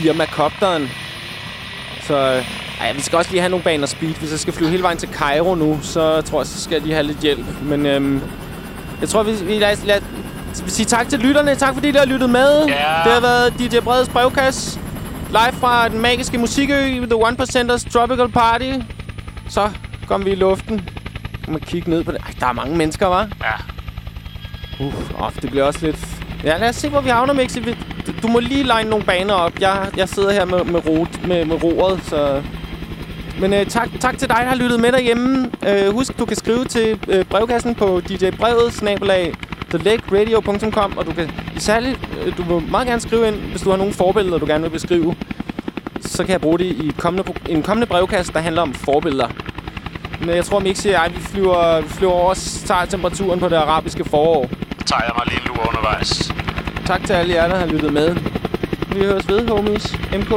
firma Copteren. Så øh, ej, vi skal også lige have nogle baner speed. Hvis jeg skal flyve hele vejen til Cairo nu, så tror jeg, så skal jeg lige have lidt hjælp. Men øhm, jeg tror, vi, vi lad, lad, vi siger tak til lytterne. Tak fordi I har lyttet med. Ja. Det har været DJ Breds brevkasse. Live fra den magiske musikø, The One Percenters Tropical Party. Så kom vi i luften. Kan man kigge ned på det. Ej, der er mange mennesker, var. Ja. Uh, oh, det bliver også lidt... Ja, lad os se, hvor vi havner, Mixi. Du, du må lige line nogle baner op. Jeg, jeg sidder her med, med, rot, med, med roret, så... Men øh, tak, tak til dig, der har lyttet med derhjemme. Øh, husk, du kan skrive til øh, brevkassen på djbrevet, snabelag, thelegradio.com, og du kan særligt, øh, du må meget gerne skrive ind, hvis du har nogle forbilleder, du gerne vil beskrive. Så kan jeg bruge det i kommende, en kommende brevkasse, der handler om forbilleder. Men jeg tror, Mixi og jeg, vi flyver, vi flyver over og tager temperaturen på det arabiske forår. tager jeg mig lige en lur undervejs. Tak til alle jer, der har lyttet med. Vi høres ved, homies. MK.